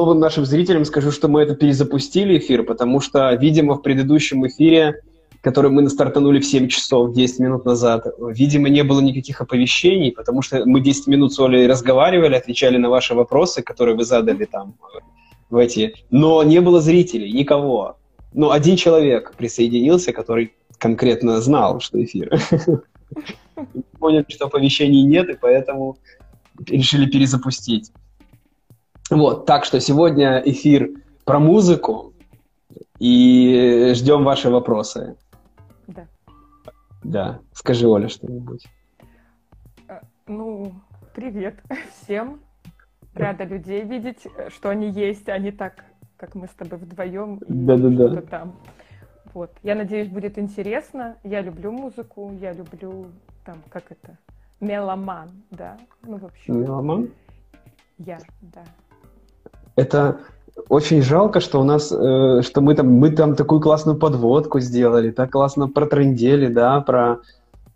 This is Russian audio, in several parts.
новым нашим зрителям скажу, что мы это перезапустили эфир, потому что, видимо, в предыдущем эфире, который мы стартанули в 7 часов 10 минут назад, видимо, не было никаких оповещений, потому что мы 10 минут с Олей разговаривали, отвечали на ваши вопросы, которые вы задали там в эти, но не было зрителей, никого. Но один человек присоединился, который конкретно знал, что эфир. Поняли, что оповещений нет, и поэтому решили перезапустить. Вот, так что сегодня эфир про музыку, и ждем ваши вопросы. Да. Да. Скажи, Оля, что-нибудь. Э, ну, привет всем. Рада людей видеть, что они есть, а не так, как мы с тобой вдвоем и Да-да-да. что-то там. Вот. Я надеюсь, будет интересно. Я люблю музыку, я люблю там, как это, меломан, да? Ну, в общем. Меломан? Я, да. Это очень жалко, что у нас, э, что мы там, мы там такую классную подводку сделали, так классно протрендели, да, про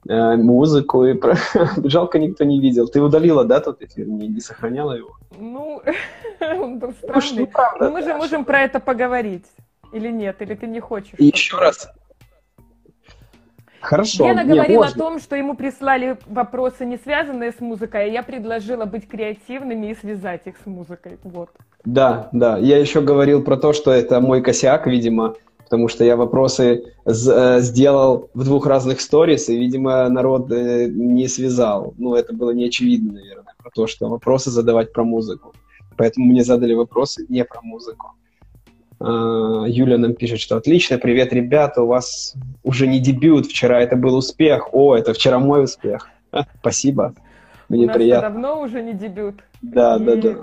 э, музыку и про... Жалко, никто не видел. Ты удалила, да, тот эфир? Не, не сохраняла его? Ну, он был странный. Ну, мы же можем про это поговорить. Или нет? Или ты не хочешь? И еще раз, Хорошо. Гена говорил о том, что ему прислали вопросы, не связанные с музыкой, а я предложила быть креативными и связать их с музыкой. Вот. Да, да. Я еще говорил про то, что это мой косяк, видимо, потому что я вопросы э, сделал в двух разных сторис, и, видимо, народ э, не связал. Ну, это было не очевидно, наверное, про то, что вопросы задавать про музыку. Поэтому мне задали вопросы не про музыку. А, Юля нам пишет, что отлично, привет, ребята, у вас уже не дебют, вчера это был успех. О, это вчера мой успех. Спасибо, мне у нас приятно. давно уже не дебют. Да, И да, да.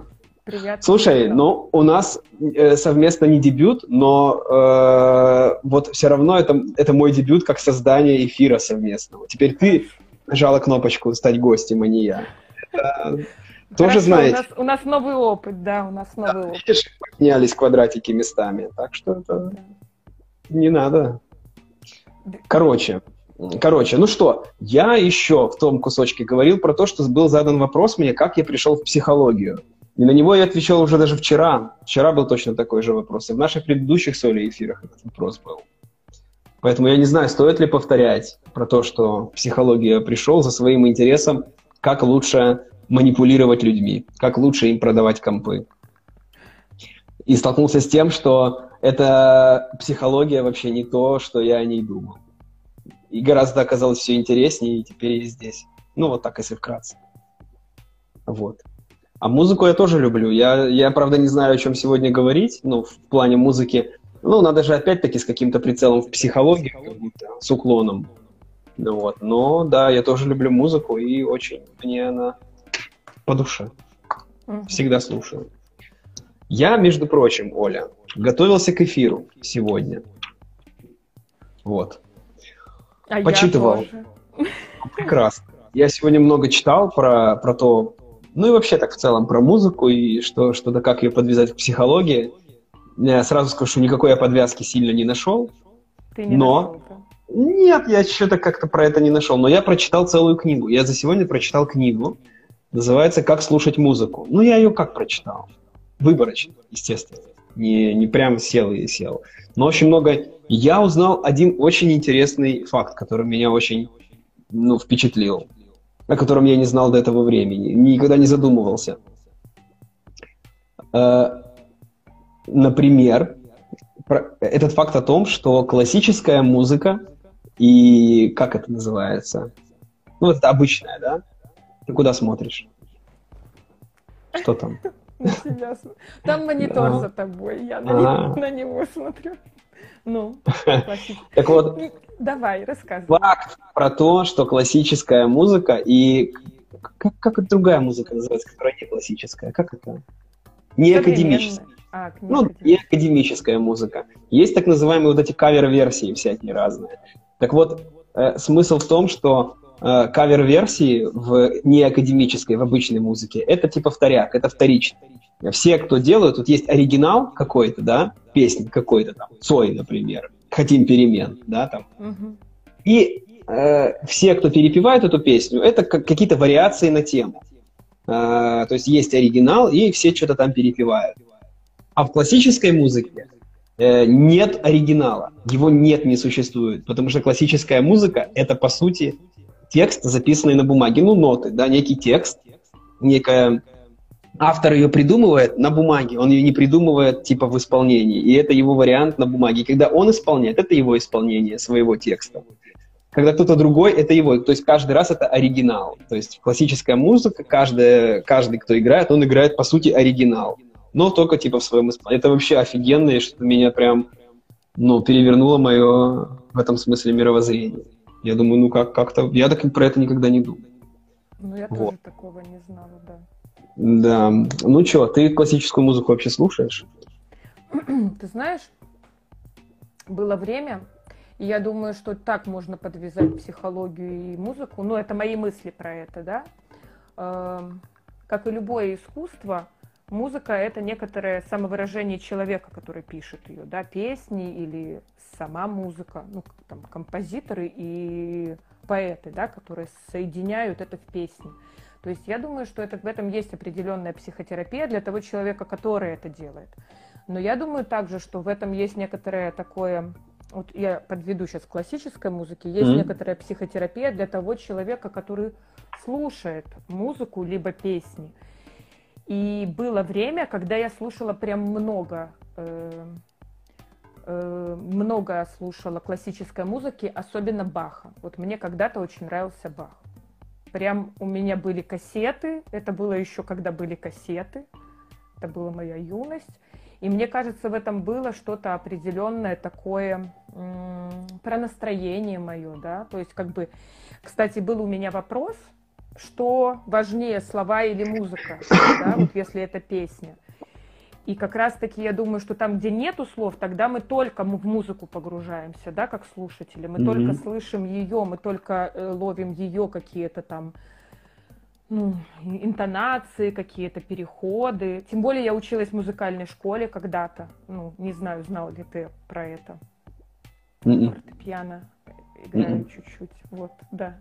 Приятно. Слушай, ну у нас э, совместно не дебют, но э, вот все равно это, это мой дебют как создание эфира совместного. Теперь ты нажала кнопочку «Стать гостем», а не я. Это тоже Хорошо, знаете. У нас, у нас новый опыт, да, у нас новый да, опыт. Видишь, поменялись квадратики местами, так что это не надо. Короче, короче, ну что, я еще в том кусочке говорил про то, что был задан вопрос мне, как я пришел в психологию. И на него я отвечал уже даже вчера. Вчера был точно такой же вопрос. И в наших предыдущих соли эфирах этот вопрос был. Поэтому я не знаю, стоит ли повторять про то, что в психологию пришел за своим интересом, как лучше манипулировать людьми, как лучше им продавать компы. И столкнулся с тем, что эта психология вообще не то, что я о ней думал. И гораздо оказалось все интереснее, и теперь я здесь. Ну, вот так, если вкратце. Вот. А музыку я тоже люблю. Я, я, правда, не знаю, о чем сегодня говорить, ну, в плане музыки. Ну, надо же опять-таки с каким-то прицелом в будто, с уклоном. Ну, вот. Но, да, я тоже люблю музыку, и очень мне она по душе. Всегда слушаю. Я, между прочим, Оля, готовился к эфиру сегодня. Вот. А Почитывал. Прекрасно. Я сегодня много читал про, про то, ну и вообще так в целом про музыку и что, что да как ее подвязать к психологии. Я сразу скажу, что никакой я подвязки сильно не нашел. Ты не но... нашел, Нет, я что-то как-то про это не нашел. Но я прочитал целую книгу. Я за сегодня прочитал книгу Называется «Как слушать музыку». Ну, я ее как прочитал? Выборочно, естественно. Не, не прям сел и сел. Но очень много... Я узнал один очень интересный факт, который меня очень ну, впечатлил, о котором я не знал до этого времени, никогда не задумывался. Э, например, этот факт о том, что классическая музыка и как это называется? Ну, это обычная, да? Ты куда смотришь? Что там? Там монитор за тобой, я на него смотрю. Ну, Так вот, давай, рассказывай. Факт про то, что классическая музыка и как, как другая музыка называется, которая не классическая? Как это? Не академическая. А, ну, не академическая музыка. Есть так называемые вот эти кавер-версии всякие разные. Так вот, э, смысл в том, что кавер-версии в неакадемической, в обычной музыке, это типа вторяк, это вторично. Все, кто делают, тут есть оригинал какой-то, да, песни какой-то там, Цой, например, «Хотим перемен», да, там. Угу. И э, все, кто перепевает эту песню, это как, какие-то вариации на тему. Э, то есть есть оригинал, и все что-то там перепевают. А в классической музыке э, нет оригинала, его нет, не существует, потому что классическая музыка — это, по сути, текст, записанный на бумаге, ну, ноты, да, некий текст, некая... Автор ее придумывает на бумаге, он ее не придумывает типа в исполнении, и это его вариант на бумаге. Когда он исполняет, это его исполнение своего текста. Когда кто-то другой, это его. То есть каждый раз это оригинал. То есть классическая музыка, каждый, каждый, кто играет, он играет, по сути, оригинал. Но только типа в своем исполнении. Это вообще офигенно, и что меня прям ну, перевернуло мое в этом смысле мировоззрение. Я думаю, ну как, как-то... Я так про это никогда не думал. Ну, я вот. тоже такого не знала, да. Да. Ну что, ты классическую музыку вообще слушаешь? Ты знаешь, было время, и я думаю, что так можно подвязать психологию и музыку. Ну, это мои мысли про это, да. Эм, как и любое искусство, музыка — это некоторое самовыражение человека, который пишет ее, да, песни или сама музыка, ну, там, композиторы и поэты, да, которые соединяют это в песне. То есть я думаю, что это, в этом есть определенная психотерапия для того человека, который это делает. Но я думаю также, что в этом есть некоторое такое вот я подведу сейчас к классической музыке, есть mm-hmm. некоторая психотерапия для того человека, который слушает музыку либо песни. И было время, когда я слушала прям много, э, э, много слушала классической музыки, особенно Баха. Вот мне когда-то очень нравился Бах. Прям у меня были кассеты, это было еще когда были кассеты, это была моя юность. И мне кажется, в этом было что-то определенное такое про настроение мое, да, то есть как бы, кстати, был у меня вопрос, что важнее, слова или музыка, да, вот если это песня. И как раз-таки я думаю, что там, где нету слов, тогда мы только в музыку погружаемся, да, как слушатели. Мы mm-hmm. только слышим ее, мы только э, ловим ее какие-то там ну, интонации, какие-то переходы. Тем более я училась в музыкальной школе когда-то. Ну, не знаю, знал ли ты про это. Mm-mm. Фортепиано играю Mm-mm. чуть-чуть. Вот, да.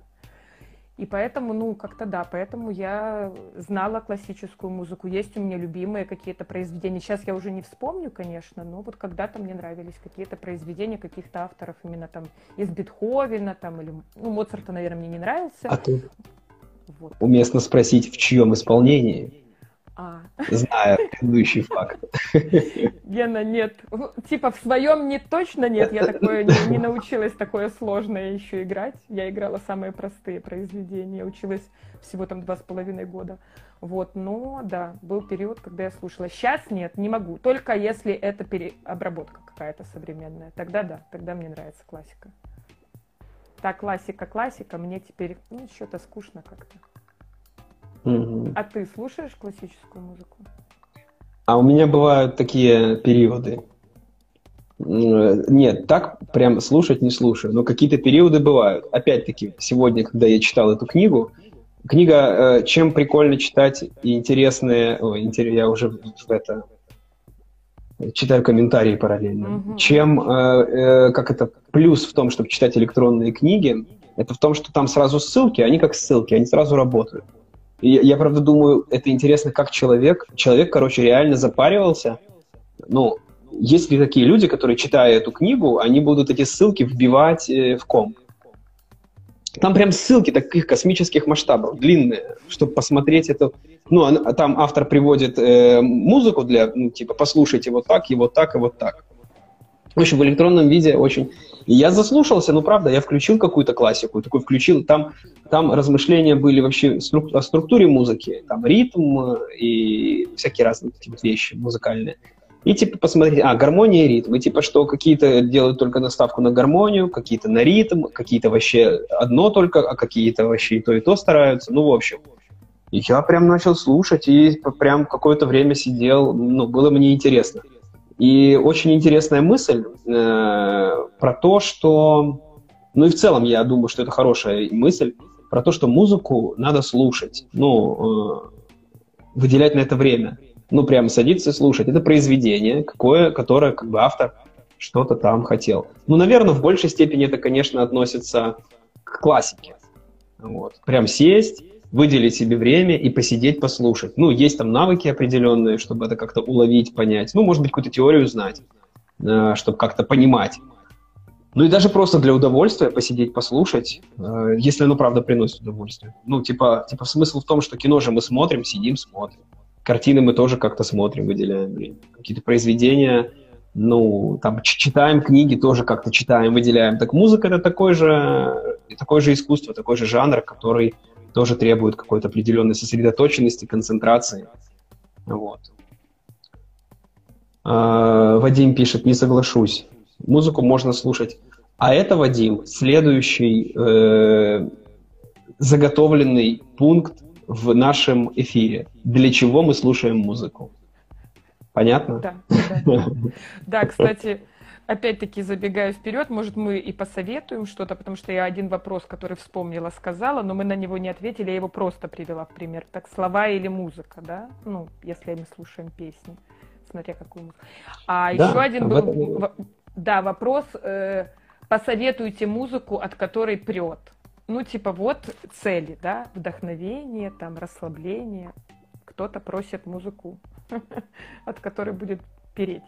И поэтому, ну, как-то да, поэтому я знала классическую музыку. Есть у меня любимые какие-то произведения. Сейчас я уже не вспомню, конечно, но вот когда-то мне нравились какие-то произведения каких-то авторов именно там из Бетховена, там, или, ну, Моцарта, наверное, мне не нравился. А ты, вот. Уместно спросить, в чьем исполнении? А. Зная предыдущий факт. Гена, нет. Типа в своем не точно нет. Я такое не, не научилась такое сложное еще играть. Я играла самые простые произведения. Училась всего там два с половиной года. Вот, но да, был период, когда я слушала. Сейчас нет, не могу. Только если это переобработка какая-то современная. Тогда да, тогда мне нравится классика. Так, классика, классика, мне теперь ну, что-то скучно как-то. Угу. А ты слушаешь классическую музыку? А у меня бывают такие периоды. Нет, так прям слушать не слушаю, но какие-то периоды бывают. Опять-таки, сегодня, когда я читал эту книгу, книга, э, чем прикольно читать и интересные, ой, я уже в это читаю комментарии параллельно. Угу. Чем, э, э, как это, плюс в том, чтобы читать электронные книги, это в том, что там сразу ссылки, они как ссылки, они сразу работают. Я, правда, думаю, это интересно, как человек, человек, короче, реально запаривался. Ну, есть ли такие люди, которые, читая эту книгу, они будут эти ссылки вбивать э, в комп? Там прям ссылки таких космических масштабов, длинные, чтобы посмотреть это. Ну, а там автор приводит э, музыку для, ну, типа, послушайте вот так, и вот так, и вот так. В общем, в электронном виде очень... И я заслушался, ну, правда, я включил какую-то классику, такой включил, там, там размышления были вообще о структуре музыки, там ритм и всякие разные такие вещи музыкальные. И типа посмотреть, а, гармония и ритм. И типа что какие-то делают только наставку на гармонию, какие-то на ритм, какие-то вообще одно только, а какие-то вообще и то, и то стараются. Ну, в общем. И я прям начал слушать, и прям какое-то время сидел, ну, было мне интересно. И очень интересная мысль э, про то, что... Ну и в целом я думаю, что это хорошая мысль, про то, что музыку надо слушать, ну, э, выделять на это время ну, прям садиться и слушать. Это произведение, какое, которое как бы автор что-то там хотел. Ну, наверное, в большей степени это, конечно, относится к классике. Вот. Прям сесть, выделить себе время и посидеть, послушать. Ну, есть там навыки определенные, чтобы это как-то уловить, понять. Ну, может быть, какую-то теорию знать, э, чтобы как-то понимать. Ну и даже просто для удовольствия посидеть, послушать, э, если оно правда приносит удовольствие. Ну, типа, типа смысл в том, что кино же мы смотрим, сидим, смотрим. Картины мы тоже как-то смотрим, выделяем время. Какие-то произведения, ну, там, читаем книги, тоже как-то читаем, выделяем. Так музыка — это такое же, такое же искусство, такой же жанр, который тоже требует какой-то определенной сосредоточенности, концентрации. Вот. А, Вадим пишет, не соглашусь. Музыку можно слушать. А это, Вадим, следующий э, заготовленный пункт в нашем эфире. Для чего мы слушаем музыку? Понятно? Да, да. Да, кстати, опять-таки забегая вперед, может, мы и посоветуем что-то, потому что я один вопрос, который вспомнила, сказала, но мы на него не ответили, я его просто привела в пример. Так, слова или музыка, да? Ну, если мы слушаем песни, смотря какую музыку. А да, еще один был, этом... да, вопрос, э, посоветуйте музыку, от которой прет. Ну, типа, вот цели, да, вдохновение, там, расслабление. Кто-то просит музыку, от которой будет переть.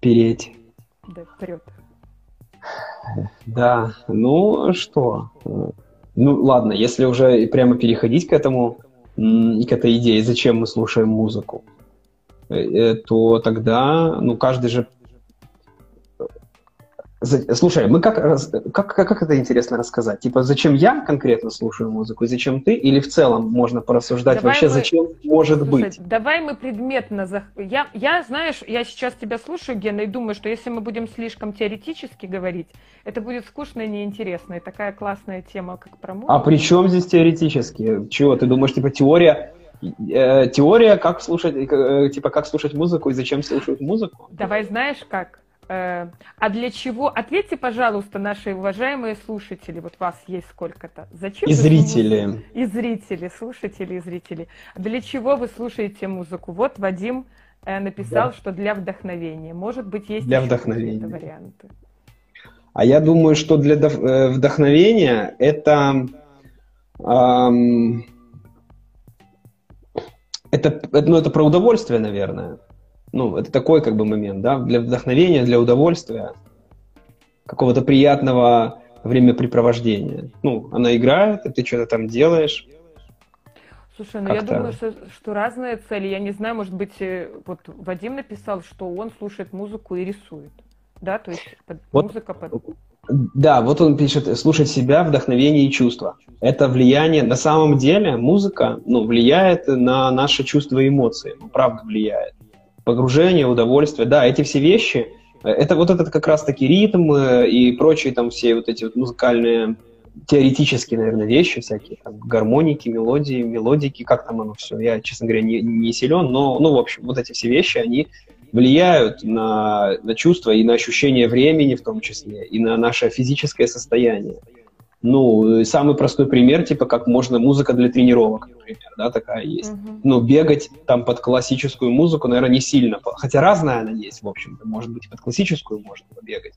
Переть. Да, вперед. Да, ну что? Ну ладно, если уже прямо переходить к этому, и к этой идее, зачем мы слушаем музыку, э, э, то тогда, ну, каждый же Слушай, мы как, как, как, как это интересно рассказать? Типа, зачем я конкретно слушаю музыку, и зачем ты? Или в целом можно порассуждать давай вообще, мы... зачем может Слушай, быть? Давай мы предметно... За... Я, я, знаешь, я сейчас тебя слушаю, Гена, и думаю, что если мы будем слишком теоретически говорить, это будет скучно и неинтересно. И такая классная тема, как про музыку. А при чем здесь теоретически? Чего, ты думаешь, типа, теория э, теория, как слушать, э, типа, как слушать музыку и зачем слушать музыку? Давай знаешь как? Э, а для чего? Ответьте, пожалуйста, наши уважаемые слушатели, вот вас есть сколько-то. Зачем? И зрители. Музыку? И зрители, слушатели и зрители. Для чего вы слушаете музыку? Вот Вадим э, написал, да. что для вдохновения. Может быть, есть для вдохновения. варианты. А я думаю, что для э, вдохновения это эм, это, ну, это про удовольствие, наверное ну, это такой как бы момент, да, для вдохновения, для удовольствия, какого-то приятного времяпрепровождения. Ну, она играет, и ты что-то там делаешь. Слушай, ну я думаю, что, что разные цели. Я не знаю, может быть, э, вот Вадим написал, что он слушает музыку и рисует. Да, то есть под, вот, музыка под... Да, вот он пишет, слушать себя, вдохновение и чувства. Это влияние, на самом деле музыка ну, влияет на наши чувства и эмоции, ну, правда влияет погружение, удовольствие. Да, эти все вещи, э, это вот этот как раз-таки ритм э, и прочие там все вот эти вот музыкальные теоретические, наверное, вещи всякие, там, гармоники, мелодии, мелодики, как там оно все, я, честно говоря, не, не силен, но, ну, в общем, вот эти все вещи, они влияют на, на чувства и на ощущение времени в том числе, и на наше физическое состояние. Ну, самый простой пример, типа, как можно музыка для тренировок, например, да, такая есть. Uh-huh. Ну, бегать там под классическую музыку, наверное, не сильно. Хотя разная она есть, в общем-то. Может быть, под классическую можно побегать.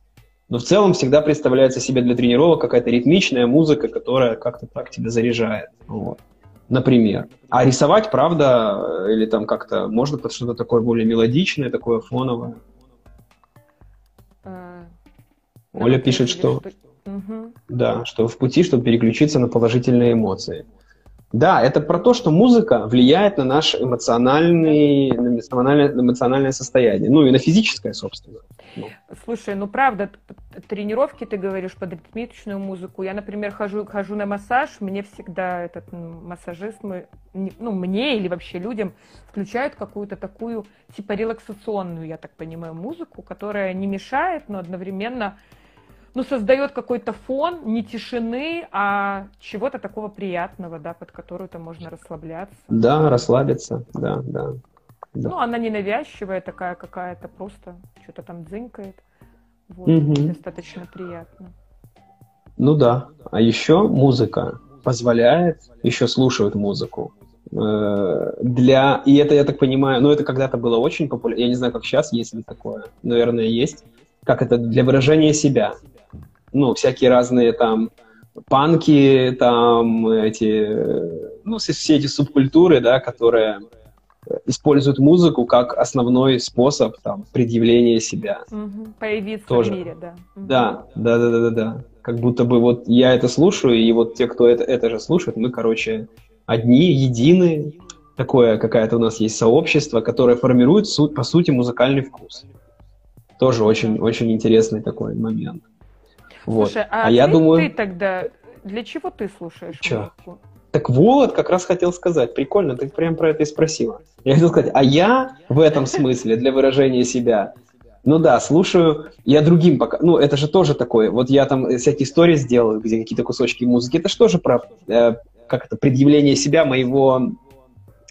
Но в целом всегда представляется себе для тренировок какая-то ритмичная музыка, которая как-то так тебя заряжает. Вот. Например. А рисовать, правда, или там как-то можно под что-то такое более мелодичное, такое фоновое. Uh, Оля пишет, что... Угу. Да, что в пути, чтобы переключиться на положительные эмоции. Да, это про то, что музыка влияет на наш эмоциональный, на эмоциональное, на эмоциональное состояние, ну и на физическое, собственно. Ну. Слушай, ну правда, тренировки ты говоришь под ритмичную музыку. Я, например, хожу, хожу на массаж, мне всегда этот массажист, мы, ну мне или вообще людям включают какую-то такую типа релаксационную, я так понимаю, музыку, которая не мешает, но одновременно ну, создает какой-то фон не тишины, а чего-то такого приятного, да, под которую-то можно расслабляться. Да, расслабиться, да, да. да. Ну, она не навязчивая такая какая-то, просто что-то там дзынькает. Вот, угу. достаточно приятно. Ну да. А еще музыка позволяет, еще слушают музыку. Э, для, и это, я так понимаю, ну это когда-то было очень популярно, я не знаю, как сейчас, есть ли такое, наверное, есть, как это для выражения себя ну, всякие разные там панки, там эти, ну, все эти субкультуры, да, которые используют музыку как основной способ там, предъявления себя. Угу. Появиться Тоже. в мире, да. Угу. Да, да, да, да, да, да. Как будто бы вот я это слушаю, и вот те, кто это, это же слушает, мы, короче, одни, едины. Такое какая-то у нас есть сообщество, которое формирует, суть, по сути, музыкальный вкус. Тоже очень, очень интересный такой момент. Вот. а, а я думаю... ты тогда для чего ты слушаешь Чё? музыку? Так вот, как раз хотел сказать. Прикольно, ты прям про это и спросила. Я хотел сказать, а я в этом смысле для выражения себя ну да, слушаю, я другим пока, ну это же тоже такое, вот я там всякие истории сделаю, где какие-то кусочки музыки, это же тоже про, э, как это, предъявление себя, моего,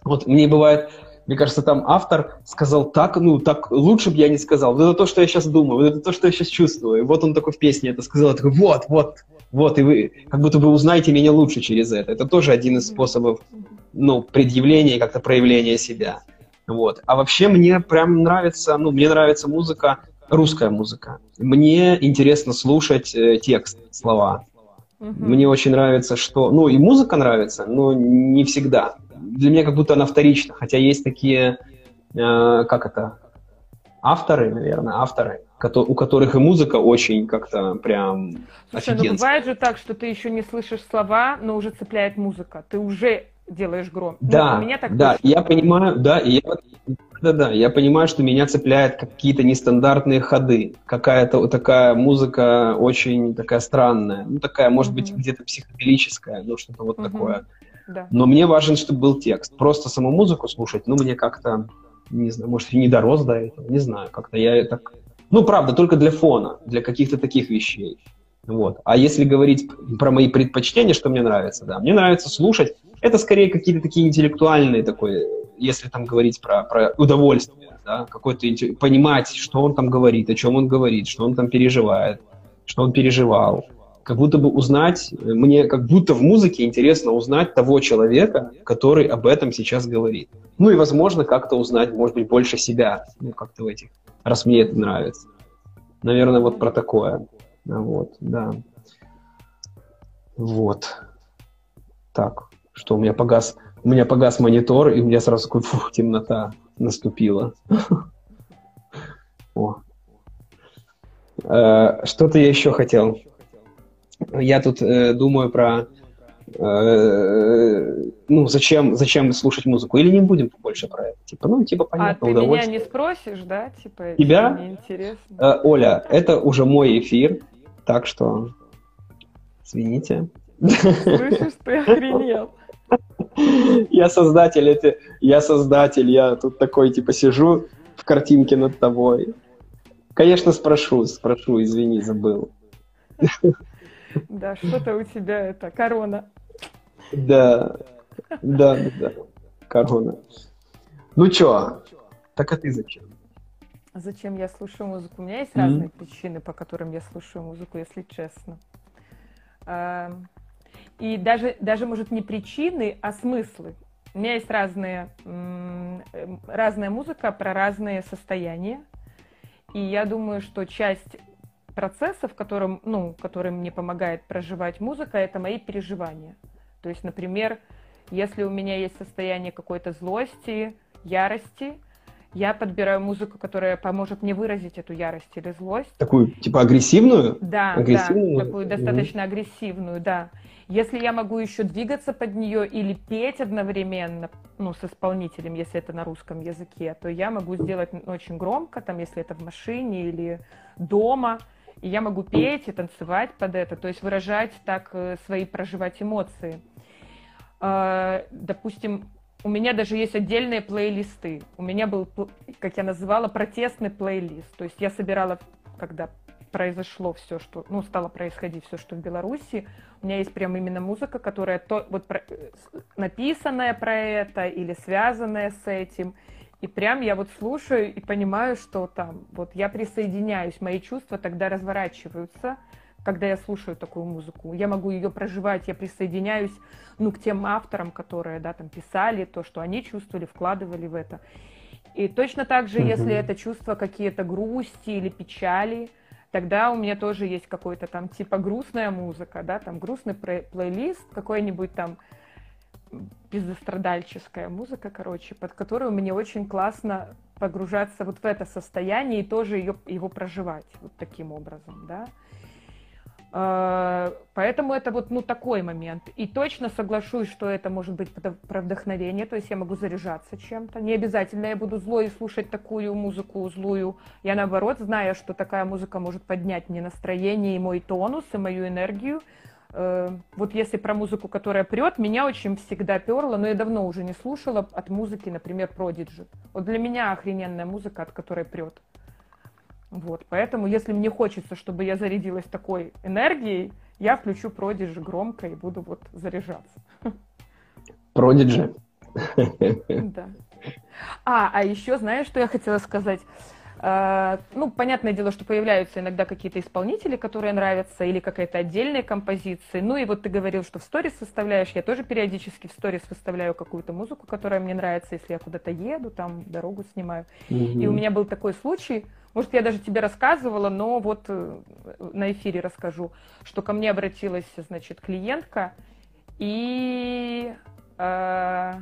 вот мне бывает, мне кажется, там автор сказал так, ну так лучше бы я не сказал, вот это то, что я сейчас думаю, вот это то, что я сейчас чувствую, и вот он такой в песне это сказал, такой, вот, вот, вот, и вы как будто вы узнаете меня лучше через это. Это тоже один из способов, ну, предъявления, как-то проявления себя. Вот. А вообще мне прям нравится, ну, мне нравится музыка, русская музыка. Мне интересно слушать э, текст, слова. Угу. Мне очень нравится, что... Ну, и музыка нравится, но не всегда. Для меня как будто она вторична, хотя есть такие, э, как это, авторы, наверное, авторы, у которых и музыка очень как-то прям Слушай, офигенская. ну бывает же так, что ты еще не слышишь слова, но уже цепляет музыка. Ты уже делаешь гром. Ну, да, ну, меня так да, точно. я понимаю, да, и я, да, да, я понимаю, что меня цепляют какие-то нестандартные ходы, какая-то такая музыка очень такая странная, ну такая, может mm-hmm. быть, где-то психоделическая, ну что-то вот mm-hmm. такое. Да. Но мне важен, чтобы был текст. Просто саму музыку слушать, ну мне как-то, не знаю, может, и не дорос до этого, не знаю, как-то я так... Ну, правда, только для фона, для каких-то таких вещей. Вот. А если говорить про мои предпочтения, что мне нравится, да, мне нравится слушать это скорее какие-то такие интеллектуальные, такой, если там говорить про, про удовольствие, да, какой-то понимать, что он там говорит, о чем он говорит, что он там переживает, что он переживал. Как будто бы узнать, мне как будто в музыке интересно узнать того человека, который об этом сейчас говорит. Ну и, возможно, как-то узнать, может быть, больше себя, ну, как-то в этих, раз мне это нравится. Наверное, вот про такое. Вот, да. Вот. Так что у меня погас, у меня погас монитор, и у меня сразу такой, фух, темнота наступила. О. Э, что-то я еще хотел. Я тут э, думаю про э, ну, зачем, зачем слушать музыку? Или не будем больше про это? Типа, ну, типа, понятно, а ты меня не спросишь, да? Типа, Тебя? Мне интересно. Оля, это уже мой эфир, так что извините. Слышишь, ты охренел. Я создатель, это, я создатель, я тут такой, типа, сижу в картинке над тобой. Конечно, спрошу, спрошу, извини, забыл. Да, что-то у тебя это, корона. Да, да, да, корона. Ну чё, так а ты зачем? Зачем я слушаю музыку? У меня есть разные причины, по которым я слушаю музыку, если честно. Эм, и даже, даже, может, не причины, а смыслы. У меня есть разные, разная музыка про разные состояния. И я думаю, что часть процессов, которым, ну, который мне помогает проживать музыка, это мои переживания. То есть, например, если у меня есть состояние какой-то злости, ярости, я подбираю музыку, которая поможет мне выразить эту ярость или злость. Такую, типа, агрессивную? Да, агрессивную? да такую достаточно mm-hmm. агрессивную, да. Если я могу еще двигаться под нее или петь одновременно, ну, с исполнителем, если это на русском языке, то я могу сделать очень громко, там, если это в машине или дома, и я могу петь и танцевать под это, то есть выражать так э, свои, проживать эмоции. А, допустим, у меня даже есть отдельные плейлисты. У меня был, как я называла, протестный плейлист. То есть я собирала, когда произошло все, что, ну, стало происходить все, что в Беларуси. У меня есть прям именно музыка, которая то, вот про, написанная про это или связанная с этим. И прям я вот слушаю и понимаю, что там, вот я присоединяюсь, мои чувства тогда разворачиваются, когда я слушаю такую музыку. Я могу ее проживать, я присоединяюсь, ну, к тем авторам, которые, да, там писали то, что они чувствовали, вкладывали в это. И точно так же, mm-hmm. если это чувства какие-то грусти или печали, тогда у меня тоже есть какой-то там типа грустная музыка, да, там грустный плейлист, какой-нибудь там пиздострадальческая музыка, короче, под которую мне очень классно погружаться вот в это состояние и тоже ее, его проживать вот таким образом, да. А, поэтому это вот ну, такой момент. И точно соглашусь, что это может быть про вдохновение, то есть я могу заряжаться чем-то. Не обязательно я буду злой и слушать такую музыку злую. Я наоборот, зная, что такая музыка может поднять мне настроение и мой тонус, и мою энергию, вот если про музыку, которая прет, меня очень всегда перло, но я давно уже не слушала от музыки, например, Prodigy. Вот для меня охрененная музыка, от которой прет. Вот, поэтому, если мне хочется, чтобы я зарядилась такой энергией, я включу Продиджи громко и буду вот заряжаться. Продиджи. Да. А, а еще, знаешь, что я хотела сказать? А, ну, понятное дело, что появляются иногда какие-то исполнители, которые нравятся, или какая-то отдельная композиция. Ну, и вот ты говорил, что в сторис выставляешь. Я тоже периодически в сторис выставляю какую-то музыку, которая мне нравится, если я куда-то еду, там дорогу снимаю. Mm-hmm. И у меня был такой случай, может, я даже тебе рассказывала, но вот э, на эфире расскажу, что ко мне обратилась, значит, клиентка, и, э,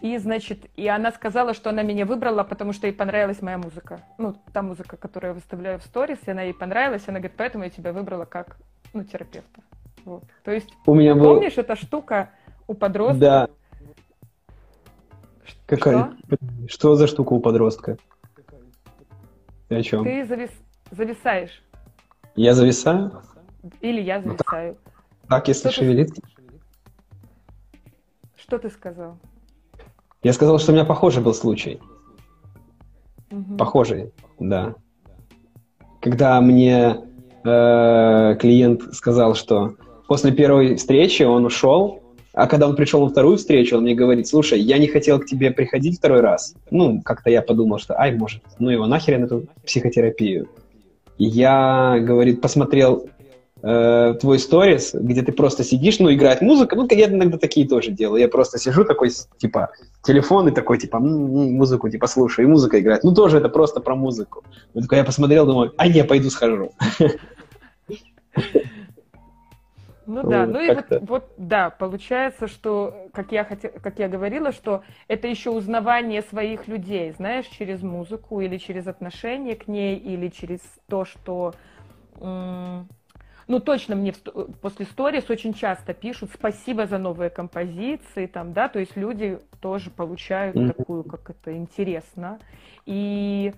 и, значит, и она сказала, что она меня выбрала, потому что ей понравилась моя музыка. Ну, та музыка, которую я выставляю в сторис, и она ей понравилась, она говорит, поэтому я тебя выбрала как, ну, терапевта. Вот. То есть, у меня помнишь, был... эта штука у подростка? Да. Какая? Что? что за штука у подростка? Ты о чем? Ты завис... зависаешь. Я зависаю? Или я зависаю. Ну, так, так, если что шевелит. Ты... Что ты сказал? Я сказал, что у меня похожий был случай. Угу. Похожий, да. Когда мне э, клиент сказал, что после первой встречи он ушел, а когда он пришел на вторую встречу, он мне говорит, слушай, я не хотел к тебе приходить второй раз. Ну, как-то я подумал, что, ай, может, ну его нахрен эту психотерапию. И я, говорит, посмотрел э, твой сторис, где ты просто сидишь, ну, играет музыка, ну, я иногда такие тоже делаю. Я просто сижу такой, типа, телефон и такой, типа, музыку, типа, слушаю, и музыка играет. Ну, тоже это просто про музыку. Вот такой я посмотрел, думаю, а не, пойду схожу. Ну да, ну и вот, вот, да, получается, что, как я, хотел, как я говорила, что это еще узнавание своих людей, знаешь, через музыку или через отношение к ней, или через то, что... Ну, точно мне после сторис очень часто пишут спасибо за новые композиции, там, да, то есть люди тоже получают mm-hmm. такую, как это, интересно. И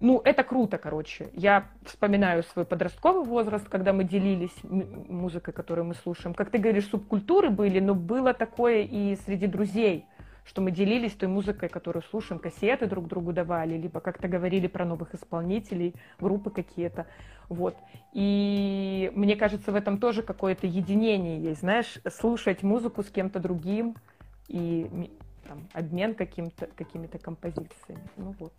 ну, это круто, короче. Я вспоминаю свой подростковый возраст, когда мы делились музыкой, которую мы слушаем. Как ты говоришь, субкультуры были, но было такое и среди друзей, что мы делились той музыкой, которую слушаем, кассеты друг другу давали, либо как-то говорили про новых исполнителей, группы какие-то. Вот. И мне кажется, в этом тоже какое-то единение есть, знаешь, слушать музыку с кем-то другим и там, обмен каким-то, какими-то композициями. Ну вот.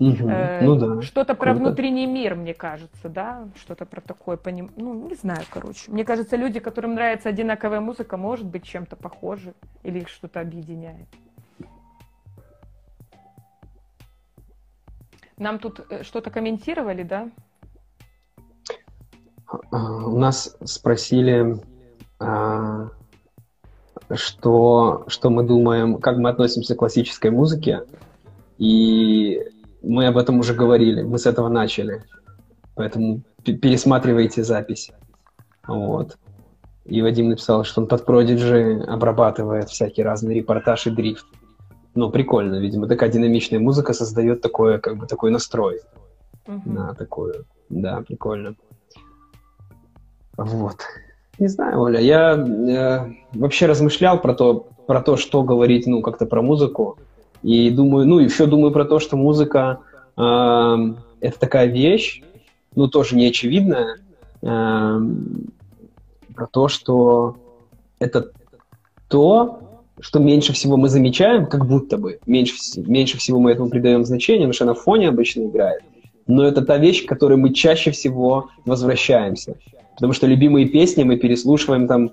Угу. Э, ну да. Что-то про внутренний мир, мне кажется, да, что-то про такое поним... Ну, не знаю, короче. Мне кажется, люди, которым нравится одинаковая музыка, может быть чем-то похожи или их что-то объединяет. Нам тут э, что-то комментировали, да? А, у нас спросили, а, что, что мы думаем, как мы относимся к классической музыке. И мы об этом уже говорили, мы с этого начали. Поэтому пересматривайте запись. Вот. И Вадим написал, что он под Prodigy обрабатывает всякие разные репортаж и дрифт. Ну, прикольно, видимо, такая динамичная музыка создает такое, как бы, такой настрой uh-huh. на такую. Да, прикольно. Вот. Не знаю, Оля, я э, вообще размышлял про то, про то, что говорить, ну, как-то про музыку. И думаю, ну, еще думаю про то, что музыка э, это такая вещь, ну, тоже не очевидная, э, про то, что это то, что меньше всего мы замечаем, как будто бы, меньше, меньше всего мы этому придаем значение, потому что на фоне обычно играет. Но это та вещь, к которой мы чаще всего возвращаемся. Потому что любимые песни мы переслушиваем там,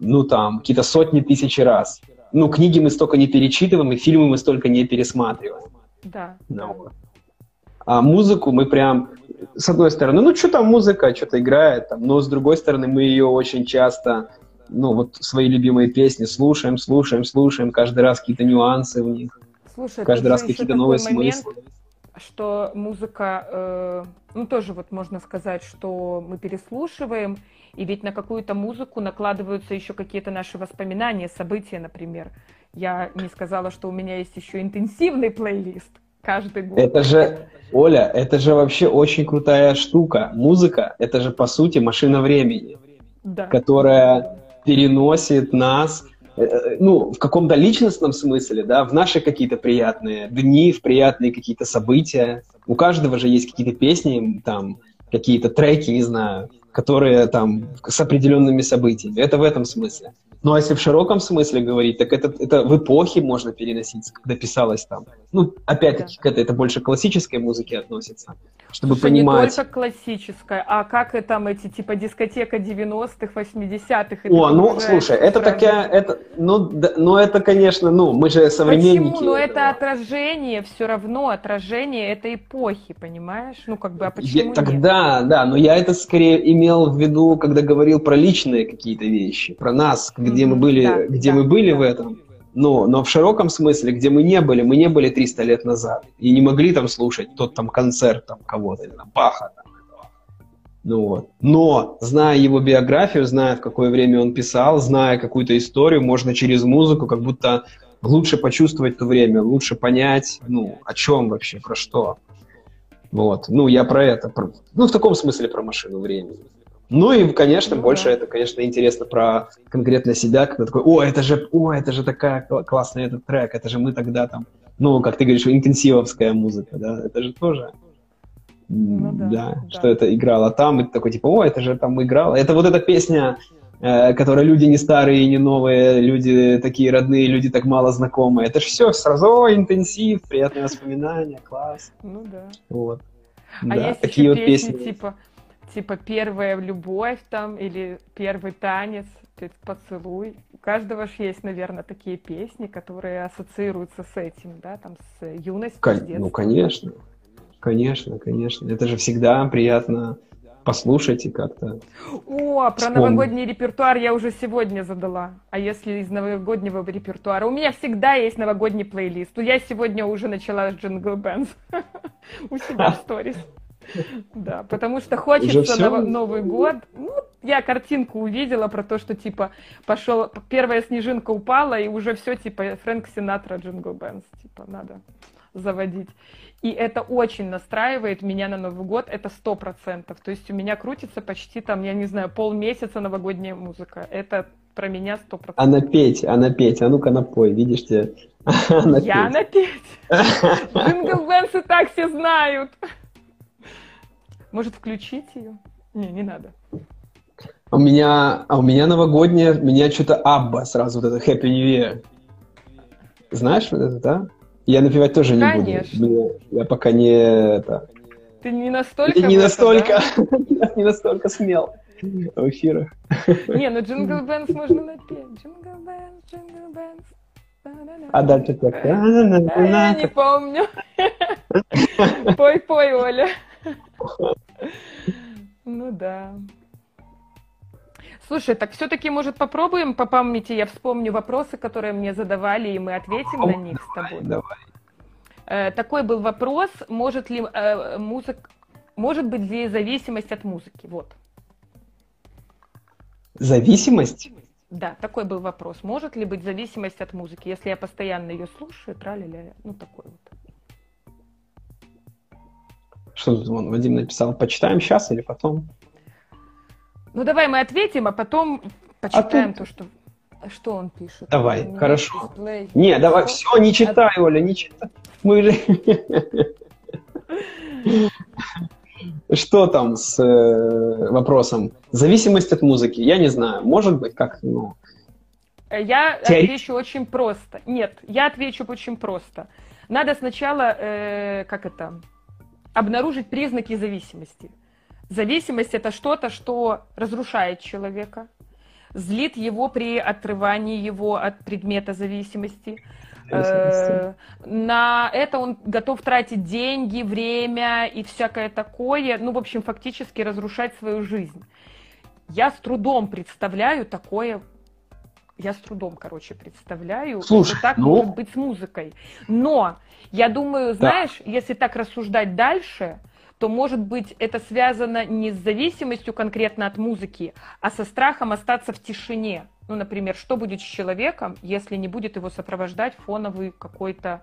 ну там, какие-то сотни тысяч раз ну, книги мы столько не перечитываем, и фильмы мы столько не пересматриваем. Да. Ну, А музыку мы прям с одной стороны, ну что там музыка, что-то играет, там, но с другой стороны мы ее очень часто, ну вот свои любимые песни слушаем, слушаем, слушаем, каждый раз какие-то нюансы в них, Слушай, каждый раз какие-то новые момент, смыслы. Что музыка, э, ну тоже вот можно сказать, что мы переслушиваем, и ведь на какую-то музыку накладываются еще какие-то наши воспоминания, события, например. Я не сказала, что у меня есть еще интенсивный плейлист каждый год. Это же, Оля, это же вообще очень крутая штука. Музыка — это же, по сути, машина времени, да. которая переносит нас, ну, в каком-то личностном смысле, да, в наши какие-то приятные дни, в приятные какие-то события. У каждого же есть какие-то песни, там, какие-то треки, не знаю, которые там с определенными событиями. Это в этом смысле. Ну, а если в широком смысле говорить, так это, это в эпохе можно переносить, когда писалось там. Ну, опять-таки, к этой это больше классической музыке относится, чтобы Что понимать. не только классическая, а как и там эти, типа, дискотека 90-х, 80-х. О, ну, слушай, это такая, это, ну, да, ну, это, конечно, ну, мы же современники. Почему? Ну, это отражение, все равно отражение этой эпохи, понимаешь? Ну, как бы, а почему я, Тогда, да, но я это скорее имел в виду, когда говорил про личные какие-то вещи, про нас, где mm-hmm, мы были, да, где да, мы были да. в этом. Но, но в широком смысле, где мы не были, мы не были 300 лет назад. И не могли там слушать тот там концерт там кого-то, или там Баха. Там, ну вот. Но, зная его биографию, зная, в какое время он писал, зная какую-то историю, можно через музыку как будто лучше почувствовать то время, лучше понять, ну, о чем вообще, про что. Вот. Ну, я про это. Про, ну, в таком смысле про машину времени. Ну и, конечно, ну, больше да. это, конечно, интересно про конкретно себя, когда такой, о, это же, о, это же такая классная этот трек, это же мы тогда там, ну, как ты говоришь, интенсивовская музыка, да, это же тоже, ну, да, да, да, что это играло там, и ты такой, типа, о, это же там играло. Это вот эта песня, э, которая люди не старые не новые, люди такие родные, люди так мало знакомые. Это же все сразу, о, интенсив, приятные воспоминания, класс. Ну да. Вот. А да, есть такие еще вот песни, песни, типа типа первая любовь там или первый танец, поцелуй. У каждого же есть, наверное, такие песни, которые ассоциируются с этим, да, там с юностью, Кон- с детством. Ну, конечно, конечно, конечно. Это же всегда приятно послушать и как-то... О, про вспомнить. новогодний репертуар я уже сегодня задала. А если из новогоднего репертуара? У меня всегда есть новогодний плейлист. Я сегодня уже начала с Jingle Bells у себя в сторис. Да, потому что хочется Новый год. Ну, я картинку увидела про то, что типа пошел, первая снежинка упала, и уже все типа Фрэнк Синатра, Jingle Bells, типа надо заводить. И это очень настраивает меня на Новый год, это сто процентов. То есть у меня крутится почти там, я не знаю, полмесяца новогодняя музыка. Это про меня сто процентов. А напеть, а напеть, а ну-ка напой, видишь тебе. Я напеть? Jingle Bells и так все знают. Может, включить ее? Не, не надо. У меня, а у меня новогодняя, меня что-то ABBA сразу, вот это Happy New Year. Знаешь вот это, да? Я напевать тоже не Конечно. буду. Я пока не это. Ты не настолько. не настолько, да? не настолько смел в эфирах. Не, ну Jingle Bells можно напеть. Jingle Bells, Jingle Bells. А дальше как? Я не помню. Пой-пой, Оля. Ну да. Слушай, так все-таки, может, попробуем по памяти, я вспомню вопросы, которые мне задавали, и мы ответим на них с тобой. Давай. Э, такой был вопрос, может ли э, музыка, может быть ли зависимость от музыки? Вот. Зависимость? Да, такой был вопрос. Может ли быть зависимость от музыки, если я постоянно ее слушаю, траля ну такой вот. Что тут вон Вадим написал? Почитаем сейчас или потом? Ну давай мы ответим, а потом почитаем а тут... то, что что он пишет. Давай, Нет, хорошо. Дисплей. Не, давай, все, не читай, а... Оля, не читай. Мы же... Что там с э, вопросом? Зависимость от музыки? Я не знаю. Может быть, как, ну... Я Теорет... отвечу очень просто. Нет, я отвечу очень просто. Надо сначала, э, как это, обнаружить признаки зависимости. Зависимость это что-то, что разрушает человека, злит его при отрывании его от предмета зависимости, Э, на это он готов тратить деньги, время и всякое такое. Ну, в общем, фактически разрушать свою жизнь. Я с трудом представляю такое я с трудом, короче, представляю, Слушай, что так ну... может быть с музыкой. Но я думаю, знаешь, да. если так рассуждать дальше, то, может быть, это связано не с зависимостью конкретно от музыки, а со страхом остаться в тишине. Ну, например, что будет с человеком, если не будет его сопровождать фоновый какой-то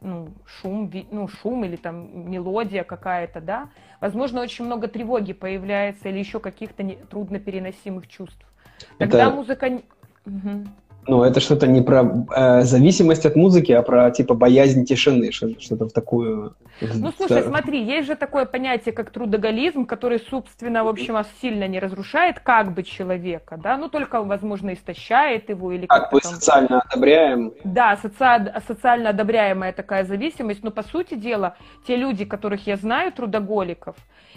ну, шум, ну, шум или там мелодия какая-то, да? Возможно, очень много тревоги появляется или еще каких-то не, труднопереносимых чувств. Тогда это... музыка... Угу. Ну, это что-то не про э, зависимость от музыки, а про типа боязнь тишины, что-то в такую. Ну, слушай, смотри, есть же такое понятие, как трудоголизм, который, собственно, в общем, сильно не разрушает как бы человека, да, ну, только, возможно, истощает его или как мы там... социально одобряем. Да, соци... социально одобряемая такая зависимость, но, по сути дела, те люди, которых я знаю, трудоголиков,